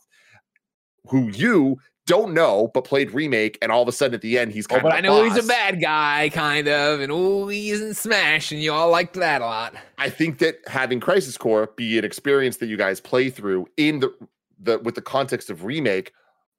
who you don't know but played remake, and all of a sudden at the end he's Oh, kind but of. I know he's a bad guy, kind of, and oh, he's in Smash, and you all liked that a lot. I think that having Crisis Core be an experience that you guys play through in the the with the context of remake,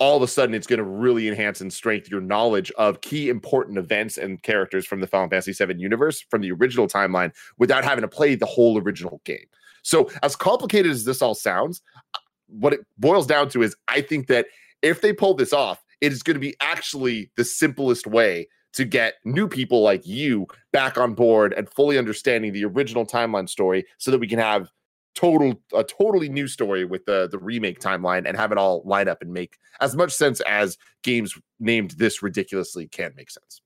all of a sudden it's going to really enhance and strengthen your knowledge of key important events and characters from the Final Fantasy VII universe from the original timeline without having to play the whole original game. So, as complicated as this all sounds, uh, what it boils down to is I think that if they pull this off, it is going to be actually the simplest way to get new people like you back on board and fully understanding the original timeline story so that we can have total a totally new story with the the remake timeline and have it all line up and make as much sense as games named this ridiculously can make sense.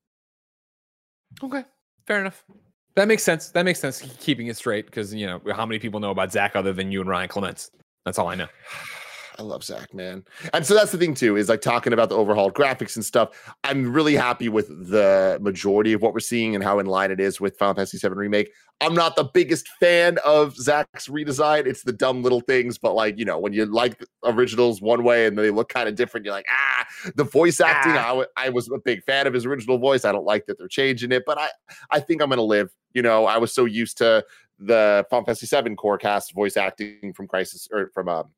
Okay, fair enough. That makes sense. That makes sense. Keeping it straight, because you know how many people know about Zack other than you and Ryan Clements. That's all I know. I love Zack, man. And so that's the thing too, is like talking about the overhauled graphics and stuff. I'm really happy with the majority of what we're seeing and how in line it is with Final Fantasy VII Remake. I'm not the biggest fan of Zack's redesign. It's the dumb little things, but like, you know, when you like originals one way and they look kind of different, you're like, ah, the voice acting. I, w- I was a big fan of his original voice. I don't like that they're changing it, but I, I think I'm going to live. You know, I was so used to the Final Fantasy VII core cast voice acting from Crisis or from um,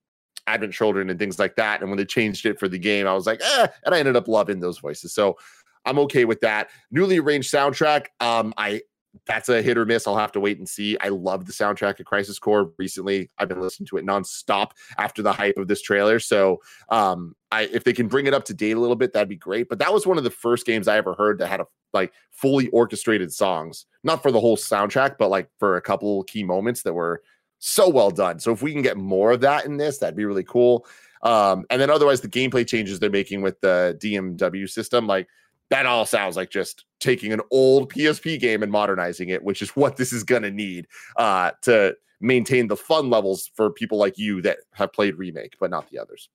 Advent Children and things like that. And when they changed it for the game, I was like, eh, and I ended up loving those voices. So I'm okay with that. Newly arranged soundtrack. Um, I that's a hit or miss. I'll have to wait and see. I love the soundtrack of Crisis Core. Recently, I've been listening to it nonstop after the hype of this trailer. So um, I if they can bring it up to date a little bit, that'd be great. But that was one of the first games I ever heard that had a like fully orchestrated songs, not for the whole soundtrack, but like for a couple key moments that were so well done. So if we can get more of that in this, that'd be really cool. Um, and then otherwise, the gameplay changes they're making with the DMW system, like that all sounds like just taking an old PSP game and modernizing it, which is what this is gonna need uh, to maintain the fun levels for people like you that have played remake, but not the others.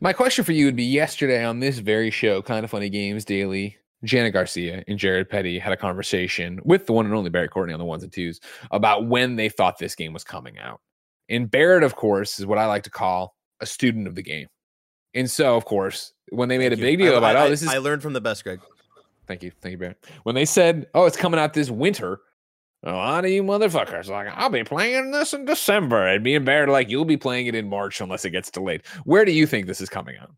My question for you would be yesterday on this very show, Kinda Funny Games Daily, Janet Garcia and Jared Petty had a conversation with the one and only Barrett Courtney on the ones and twos about when they thought this game was coming out. And Barrett, of course, is what I like to call a student of the game. And so, of course, when they made Thank a you. big deal I- about, I- oh, this is I learned from the best, Greg. Thank you. Thank you, Barrett. When they said, oh, it's coming out this winter, a lot of you motherfuckers are like, I'll be playing this in December. And me and Barrett are like, you'll be playing it in March unless it gets delayed. Where do you think this is coming out?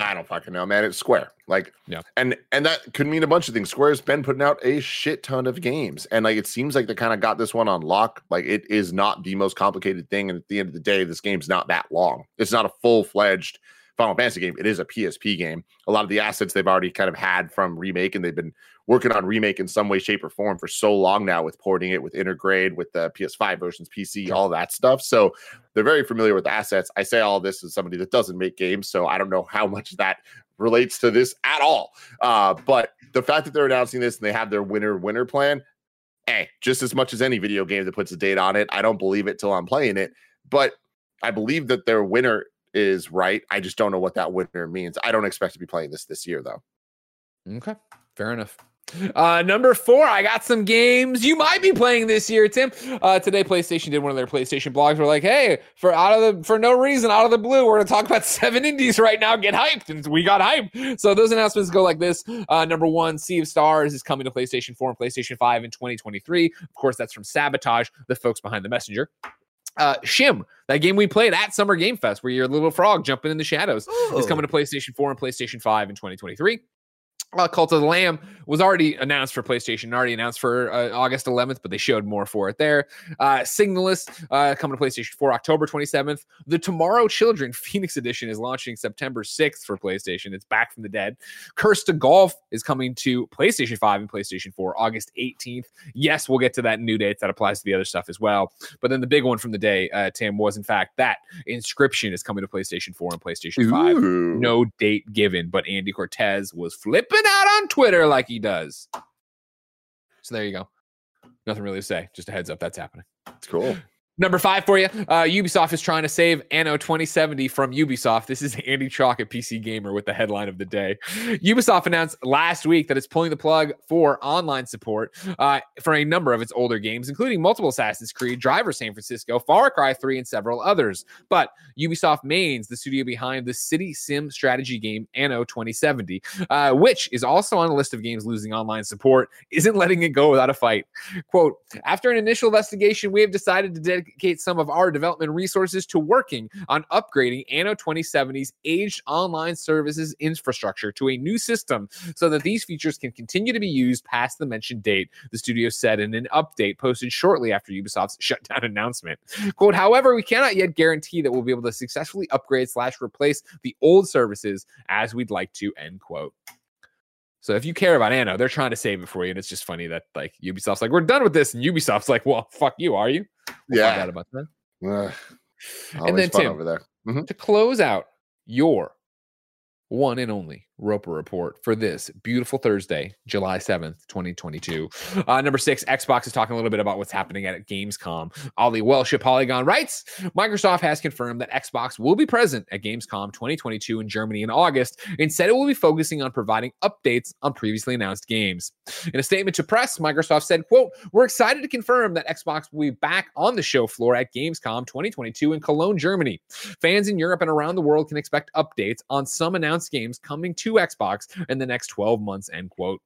I don't fucking know, man. It's Square. Like, Yeah. and and that could mean a bunch of things. Square's been putting out a shit ton of games, and like it seems like they kind of got this one on lock. Like it is not the most complicated thing, and at the end of the day, this game's not that long. It's not a full fledged Final Fantasy game. It is a PSP game. A lot of the assets they've already kind of had from remake, and they've been working on remake in some way, shape, or form for so long now with porting it with Intergrade, with the PS5 versions, PC, all that stuff. So they're very familiar with the assets. I say all this as somebody that doesn't make games, so I don't know how much that relates to this at all. Uh, but the fact that they're announcing this and they have their winner winner plan, hey, just as much as any video game that puts a date on it, I don't believe it till I'm playing it. But I believe that their winner is right. I just don't know what that winner means. I don't expect to be playing this this year though. Okay, fair enough. Uh, number four, I got some games you might be playing this year, Tim. Uh, today, PlayStation did one of their PlayStation blogs. We're like, hey, for out of the for no reason, out of the blue, we're gonna talk about seven indies right now. Get hyped, and we got hyped. So those announcements go like this: uh, Number one, Sea of Stars is coming to PlayStation 4 and PlayStation 5 in 2023. Of course, that's from Sabotage, the folks behind the Messenger. Uh, Schim, that game we played at Summer Game Fest, where you're a little frog jumping in the shadows, is Oh. coming to PlayStation 4 and PlayStation 5 in 2023. Uh, Cult of the Lamb was already announced for PlayStation, already announced for uh, August 11th, but they showed more for it there. Uh, Signalis uh, coming to PlayStation 4 October 27th. The Tomorrow Children Phoenix Edition is launching September 6th for PlayStation. It's back from the dead. Cursed to Golf is coming to PlayStation 5 and PlayStation 4 August 18th. Yes, we'll get to that new date. That applies to the other stuff as well. But then the big one from the day, uh, Tim, was in fact that Inscryption is coming to PlayStation 4 and PlayStation 5 Ooh. no date given, but Andy Cortez was flipping out on Twitter like he does. So there you go. Nothing really to say. Just a heads up that's happening. It's cool. Number five for you. Uh, Ubisoft is trying to save Anno 2070 from Ubisoft. This is Andy Chalk at PC Gamer with the headline of the day. Ubisoft announced last week that it's pulling the plug for online support uh, for a number of its older games, including multiple Assassin's Creed, Driver San Francisco, Far Cry 3, and several others. But Ubisoft Mainz, the studio behind the city sim strategy game Anno 2070, uh, which is also on a list of games losing online support, isn't letting it go without a fight. Quote, after an initial investigation, we have decided to dedicate dedicate some of our development resources to working on upgrading Anno 2070's aged online services infrastructure to a new system so that these features can continue to be used past the mentioned date, the studio said in an update posted shortly after Ubisoft's shutdown announcement. Quote, however, we cannot yet guarantee that we'll be able to successfully upgrade slash replace the old services as we'd like to, end quote. So if you care about Anno, they're trying to save it for you. And it's just funny that like Ubisoft's like, we're done with this. And Ubisoft's like, well, fuck you, are you? We'll yeah. about that. Uh, and then Tim, over there. Mm-hmm. To close out your one and only Roper Report for this beautiful Thursday, July 7th, 2022. Uh, number six, Xbox is talking a little bit about what's happening at Gamescom. Oli Welsh at Polygon writes Microsoft has confirmed that Xbox will be present at Gamescom 2022 in Germany in August and said it will be focusing on providing updates on previously announced games. In a statement to press, Microsoft said, quote, We're excited to confirm that Xbox will be back on the show floor at Gamescom 2022 in Cologne, Germany. Fans in Europe and around the world can expect updates on some announced games coming to to Xbox in the next 12 months, end quote.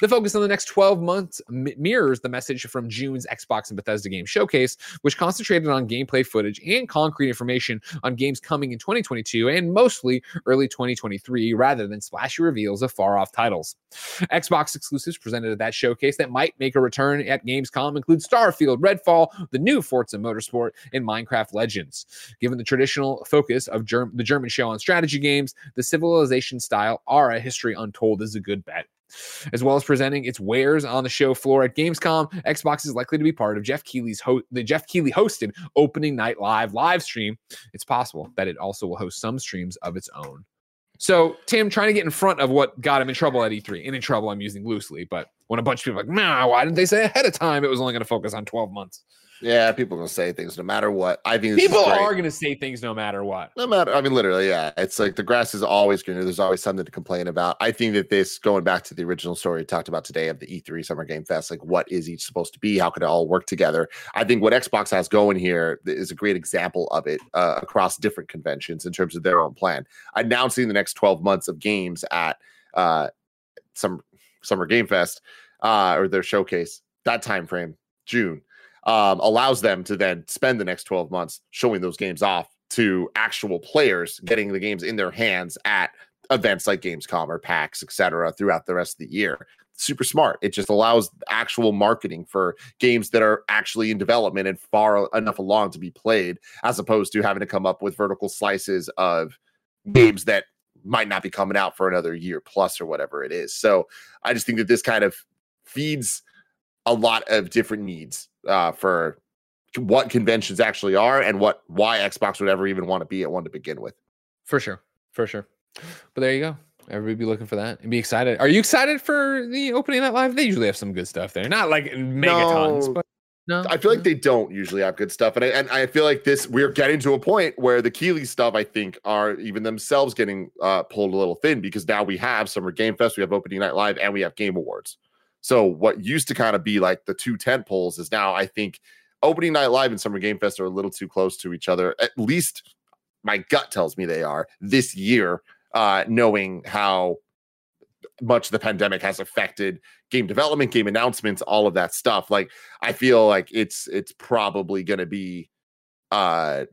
The focus on the next 12 months mirrors the message from June's Xbox and Bethesda game showcase, which concentrated on gameplay footage and concrete information on games coming in 2022 and mostly early 2023, rather than splashy reveals of far off titles. Xbox exclusives presented at that showcase that might make a return at Gamescom include Starfield, Redfall, the new Forza Motorsport, and Minecraft Legends. Given the traditional focus of Germ- the German show on strategy games, the Civilization style Ara History Untold is a good bet. As well as presenting its wares on the show floor at Gamescom, Xbox is likely to be part of Geoff Keighley's ho- the Geoff Keighley hosted opening night live live stream. It's possible that it also will host some streams of its own. So Tim trying to get in front of what got him in trouble at E3, and in trouble I'm using loosely, but when a bunch of people like, nah, why didn't they say ahead of time it was only going to focus on 12 months? Yeah, people are gonna say things no matter what. I think people are gonna say things no matter what. No matter, I mean, literally, yeah. It's like the grass is always greener. There's always something to complain about. I think that this, going back to the original story we talked about today of the E3 Summer Game Fest, like what is each supposed to be? How could it all work together? I think what Xbox has going here is a great example of it uh, across different conventions in terms of their own plan. Announcing the next 12 months of games at uh, some Summer Game Fest uh, or their showcase. That time frame, June um, allows them to then spend the next 12 months showing those games off to actual players, getting the games in their hands at events like Gamescom or PAX, etc., throughout the rest of the year. Super smart. It just allows actual marketing for games that are actually in development and far enough along to be played, as opposed to having to come up with vertical slices of games that might not be coming out for another year plus or whatever it is. So I just think that this kind of feeds a lot of different needs uh, for what conventions actually are and what why Xbox would ever even want to be at one to begin with. For sure, for sure. But there you go. Everybody be looking for that and be excited. Are you excited for the opening that live? They usually have some good stuff there. Not like megatons, no, but no. I feel like they don't usually have good stuff. And I, and I feel like this, we're getting to a point where the Keighley stuff, I think, are even themselves getting uh, pulled a little thin because now we have Summer Game Fest, we have Opening Night Live, and we have Game Awards. So what used to kind of be like the two tent poles is now I think opening night live and summer game fest are a little too close to each other. At least my gut tells me they are this year, uh, knowing how much the pandemic has affected game development, game announcements, all of that stuff. Like I feel like it's it's probably going to be uh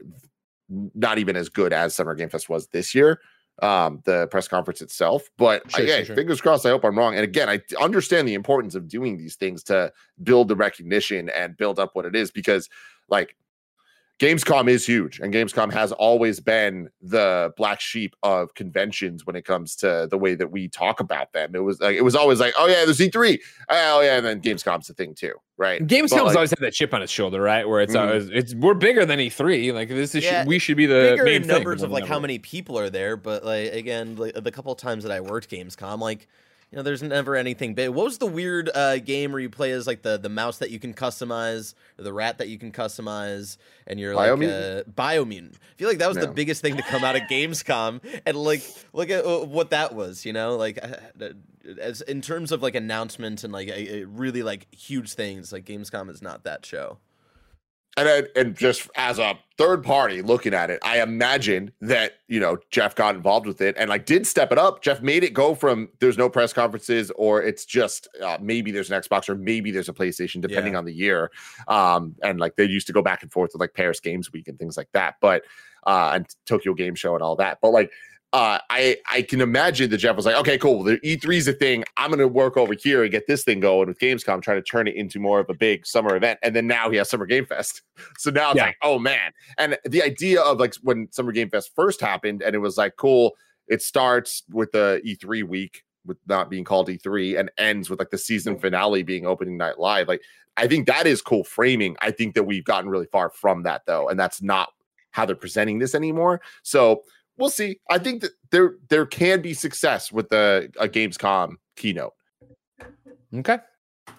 not even as good as Summer Game Fest was this year um, the press conference itself. But sure, sure, sure. fingers crossed. I hope I'm wrong. And again, I understand the importance of doing these things to build the recognition and build up what it is because, like, Gamescom is huge, and Gamescom has always been the black sheep of conventions when it comes to the way that we talk about them. It was like it was always like, oh yeah, there's E3, oh yeah, and then Gamescom's the thing too, right? Gamescom's like, always had that chip on its shoulder, right? Where it's mm-hmm. always it's we're bigger than E3. Like this is yeah, we should be the bigger main numbers of like how many people are there, but like again, like the couple times that I worked Gamescom, like you know, there's never anything big. What was the weird uh, game where you play as like the the mouse that you can customize, or the rat that you can customize, and you're like Biomutant? uh, biomutant? I feel like that was the biggest thing to come out of Gamescom, and like look at uh, what that was. You know, like uh, as in terms of like announcements and like a, a really like huge things. Like Gamescom is not that show. And I, and just as a third party looking at it, I imagine that you know Geoff got involved with it and like did step it up. Geoff made it go from there's no press conferences or it's just uh, maybe there's an Xbox or maybe there's a PlayStation depending Yeah. on the year. Um, and like they used to go back and forth with like Paris Games Week and things like that. But uh, and Tokyo Game Show and all that. But like uh, I I can imagine that Geoff was like, okay, cool. The E3 is a thing. I'm going to work over here and get this thing going with Gamescom, trying to turn it into more of a big summer event. And then now he has Summer Game Fest. So now it's Yeah. like, oh man. And the idea of like when Summer Game Fest first happened, and it was like, cool. It starts with the E3 week with not being called E3 and ends with like the season finale being opening night live. Like, I think that is cool framing. I think that we've gotten really far from that though, and that's not how they're presenting this anymore. So we'll see. I think that there there can be success with the a Gamescom keynote. Okay.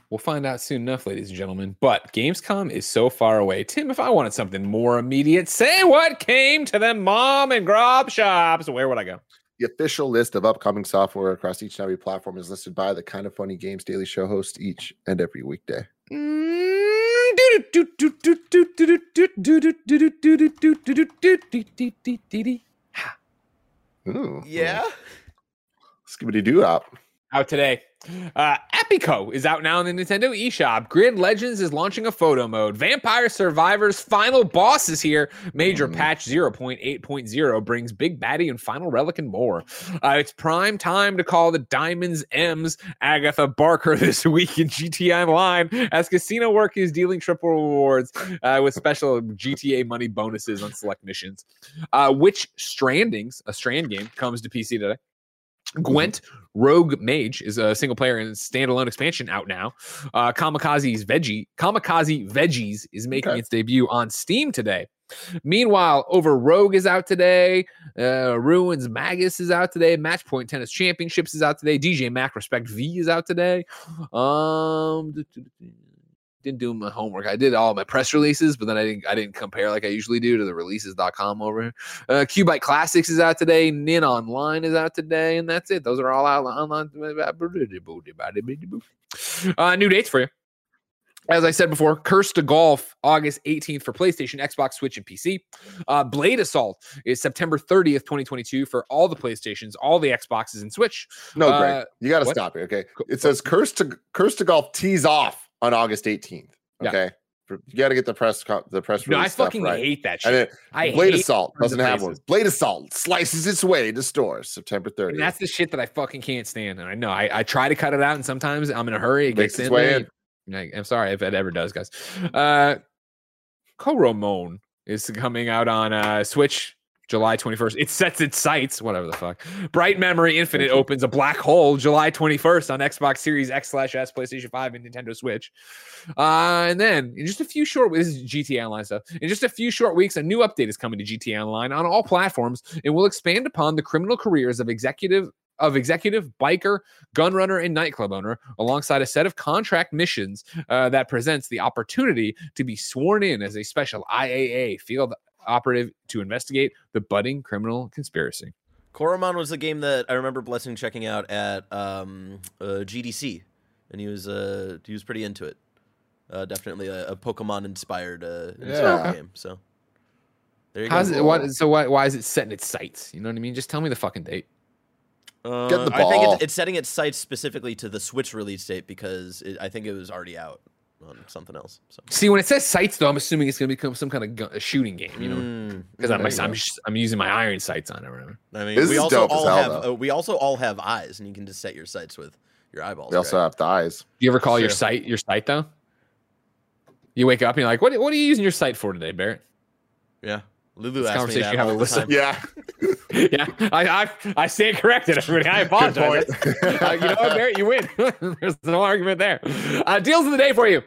We'll find out soon enough, ladies and gentlemen. But Gamescom is so far away. Tim, if I wanted something more immediate, say what came to them mom and grub shops. Where would I go? The official list of upcoming software across each and every platform is listed by the kinda funny games daily show host each and every weekday. Mm, Ooh, Yeah. Skibbity doo up. Out today. Uh, Epico is out now in the Nintendo eShop. Grid Legends is launching a photo mode. Vampire Survivors final boss is here. Major Mm. patch 0.8.0 brings Big Baddie and Final Relic and more. Uh, it's prime time to call the Diamonds M's Agatha Barker this week in GTA Online as Casino Work is dealing triple rewards uh, with special GTA money bonuses on select missions. Uh, which Strandings, a Strand game, comes to PC today. Gwent Rogue Mage is a single player and standalone expansion out now. Uh, Kamikaze's Veggie Kamikaze Veggies is making Okay. its debut on Steam today. Meanwhile, Over Rogue is out today. Uh, Ruins Magus is out today. Matchpoint Tennis Championships is out today. DJMAX Respect V is out today. Um, didn't do my homework. I did all my press releases, but then I didn't. I didn't compare like I usually do to the releases.com over here. Uh, Cubite Classics is out today. Nin Online is out today, and that's it. Those are all out online. Uh, new dates for you. As I said before, Cursed to Golf, August 18th for PlayStation, Xbox, Switch, and PC. Uh, Blade Assault is September 30th, 2022 for all the PlayStations, all the Xboxes, and Switch. No, Uh, Greg, you got to stop here. Okay, it says curse to cursed to golf tees off on August 18th. Okay, For- you got to get the press co- the press No, I fucking right. hate that And shit. then I Blade hate Assault doesn't have one. Blade Assault slices its way to stores September 30th. And that's the shit that I fucking can't stand. And I know I, I try to cut it out, and sometimes I'm in a hurry. It Makes gets its in way there. in. I- I'm sorry if it ever does, guys. Uh, Coromon is coming out on uh, Switch July 21st. It sets its sights, whatever the fuck. Bright Memory Infinite opens a black hole July 21st on Xbox Series X slash S, PlayStation 5, and Nintendo Switch. Uh, and then in just a few short weeks, this is GTA Online stuff. In just a few short weeks, a new update is coming to GTA Online on all platforms and will expand upon the criminal careers of executive of executive, biker, gun runner, and nightclub owner, alongside a set of contract missions uh, that presents the opportunity to be sworn in as a special IAA field operative to investigate the budding criminal conspiracy. Coromon was the game that I remember Blessing checking out at um, uh, GDC, and he was uh, he was pretty into it. Uh, definitely a, a Pokemon inspired uh, inspired Yeah. game. So there you How's go. it? What? So why? Why is it setting its sights? You know what I mean? Just tell me the fucking date. Uh, Get the ball. I think it's, it's setting its sights specifically to the Switch release date because it, I think it was already out on something else. So. See, when it says sights, though, I'm assuming it's going to become some kind of gun, a shooting game. You know, Mm, because I'm, I'm, I'm using my iron sights on it. Remember? I mean, This we is also dope as all hell, have uh, we also all have eyes, and you can just set your sights with your eyeballs. We also right? have the eyes. Do you ever call your Sure. sight your sight though? You wake up and you're like, what? What are you using your sight for today, Barrett? yeah. Lulu This asked me conversation that you have all a the time. Yeah, yeah, I I, I stand corrected, everybody. I apologize. Uh, you know what, Barrett? You win. There's no argument there. Uh, deals of the day for you.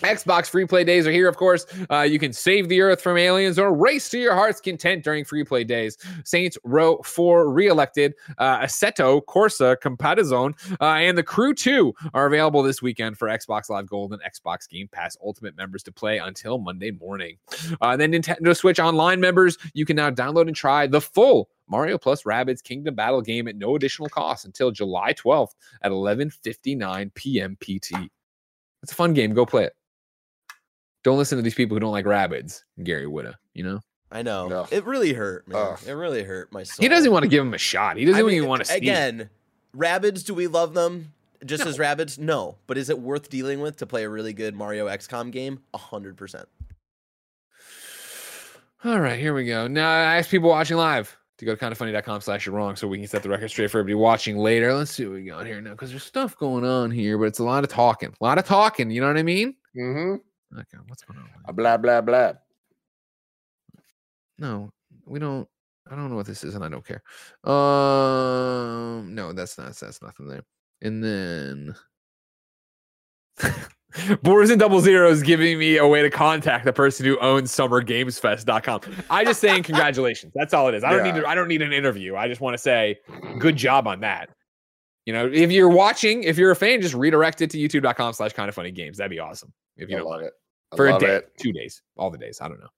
Xbox free play days are here, of course. Uh, you can save the earth from aliens or race to your heart's content during free play days. Saints Row 4 re-elected, uh, Assetto, Corsa, Competizione, uh, and The Crew 2 are available this weekend for Xbox Live Gold and Xbox Game Pass Ultimate members to play until Monday morning. Uh, then Nintendo Switch Online members, you can now download and try the full Mario Plus Rabbids Kingdom Battle game at no additional cost until July 12th at 11:59 p.m. PT. It's a fun game. Go play it. Don't listen to these people who don't like rabbits. Gary Whitta, you know? I know. No. It really hurt, man. Ugh. It really hurt my soul. He doesn't want to give him a shot. He doesn't I mean, even want to see. Again, rabbits, do we love them just No. as rabbits? No. But is it worth dealing with to play a really good Mario XCOM game? A hundred percent. All right, here we go. Now I ask people watching live to go to kindafunny.com slash you're wrong so we can set the record straight for everybody watching later. Let's see what we got here now because there's stuff going on here, but it's a lot of talking. A lot of talking, you know what I mean? Mm-hmm. Okay, what's going on? Uh, Blah blah blah. No, we don't. I don't know what this is, and I don't care. Um, no, that's not. That's nothing there. And then, Boars and Double Zero is giving me a way to contact the person who owns SummerGamesFest.com. I just saying congratulations. That's all it is. I don't need. To, I don't need an interview. I just want to say good job on that. You know, if you're watching, if you're a fan, just redirect it to YouTube.com/slash Kinda Funny Games. That'd be awesome. If you I don't love it. I for a day, it. two days, all the days. I don't know.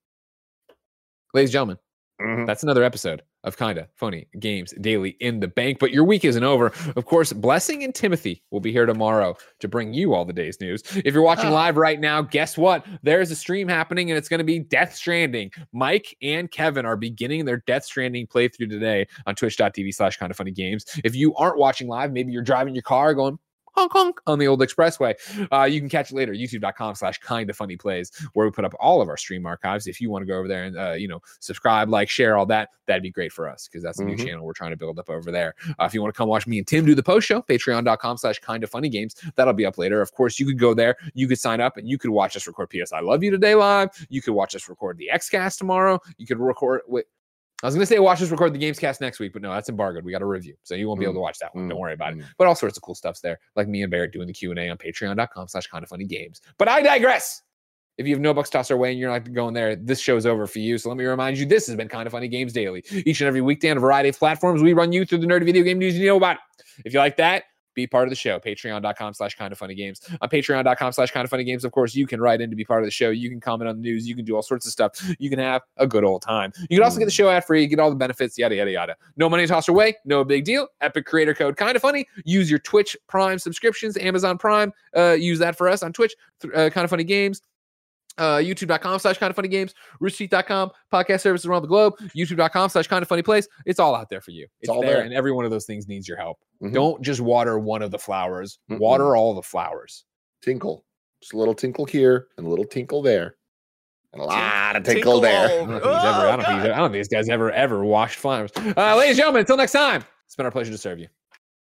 Ladies and gentlemen. Mhm. That's another episode of Kinda Funny Games Daily in the Bank. But your week isn't over. Of course, Blessing and Timothy will be here tomorrow to bring you all the day's news. If you're watching Ah. live right now, guess what? There's a stream happening and it's going to be Death Stranding. Mike and Kevin are beginning their Death Stranding playthrough today on twitch.tv slash kinda funny games. If you aren't watching live, maybe you're driving your car going, honk honk on the old expressway. Uh, you can catch it later, youtube.com slash kinda funny plays, where we put up all of our stream archives. If you want to go over there and, uh, you know, subscribe, like, share, all that, that'd be great for us because that's a new Mhm. channel we're trying to build up over there. Uh, if you want to come watch me and Tim do the post show, patreon.com slash kinda funny games, that'll be up later. Of course, you could go there, you could sign up, and you could watch us record PS I Love You Today live. You could watch us record the Xcast tomorrow. You could record with, I was going to say watch us record the games cast next week, but no, that's embargoed. We got a review, so you won't be able to watch that one. Don't Mm, worry about it. mm. But all sorts of cool stuff's there, like me and Barrett doing the Q and A on Patreon.com slash Kinda Funny Games. But I digress. If you have no bucks tossed our way and you're not going there, this show's over for you. So let me remind you, this has been Kinda Funny Games Daily. Each and every weekday on a variety of platforms, we run you through the nerdy video game news you know about. If you like that, be part of the show. Patreon.com slash kinda funny games. On patreon.com slash kinda funny games, of course, you can write in to be part of the show. You can comment on the news. You can do all sorts of stuff. You can have a good old time. You can also get the show ad free, get all the benefits, yada, yada, yada. No money tossed away, no big deal. Epic creator code kinda funny. Use your Twitch Prime subscriptions, Amazon Prime. Uh, use that for us on Twitch, uh, kinda funny games uh, youtube.com slash kinda funny games, roosterteeth.com, podcast services around the globe, youtube.com slash kinda funny place. It's all out there for you. It's, all there, there. and every one of those things needs your help. Mhm. Don't just water one of the flowers, Mm-mm. water all the flowers. Tinkle. Just a little tinkle here and a little tinkle there. And a lot of tinkle, tinkle there. I don't think, he's ever, I, don't think he's- I don't think this guy's ever, ever washed flowers. Uh, ladies and gentlemen, until next time, it's been our pleasure to serve you.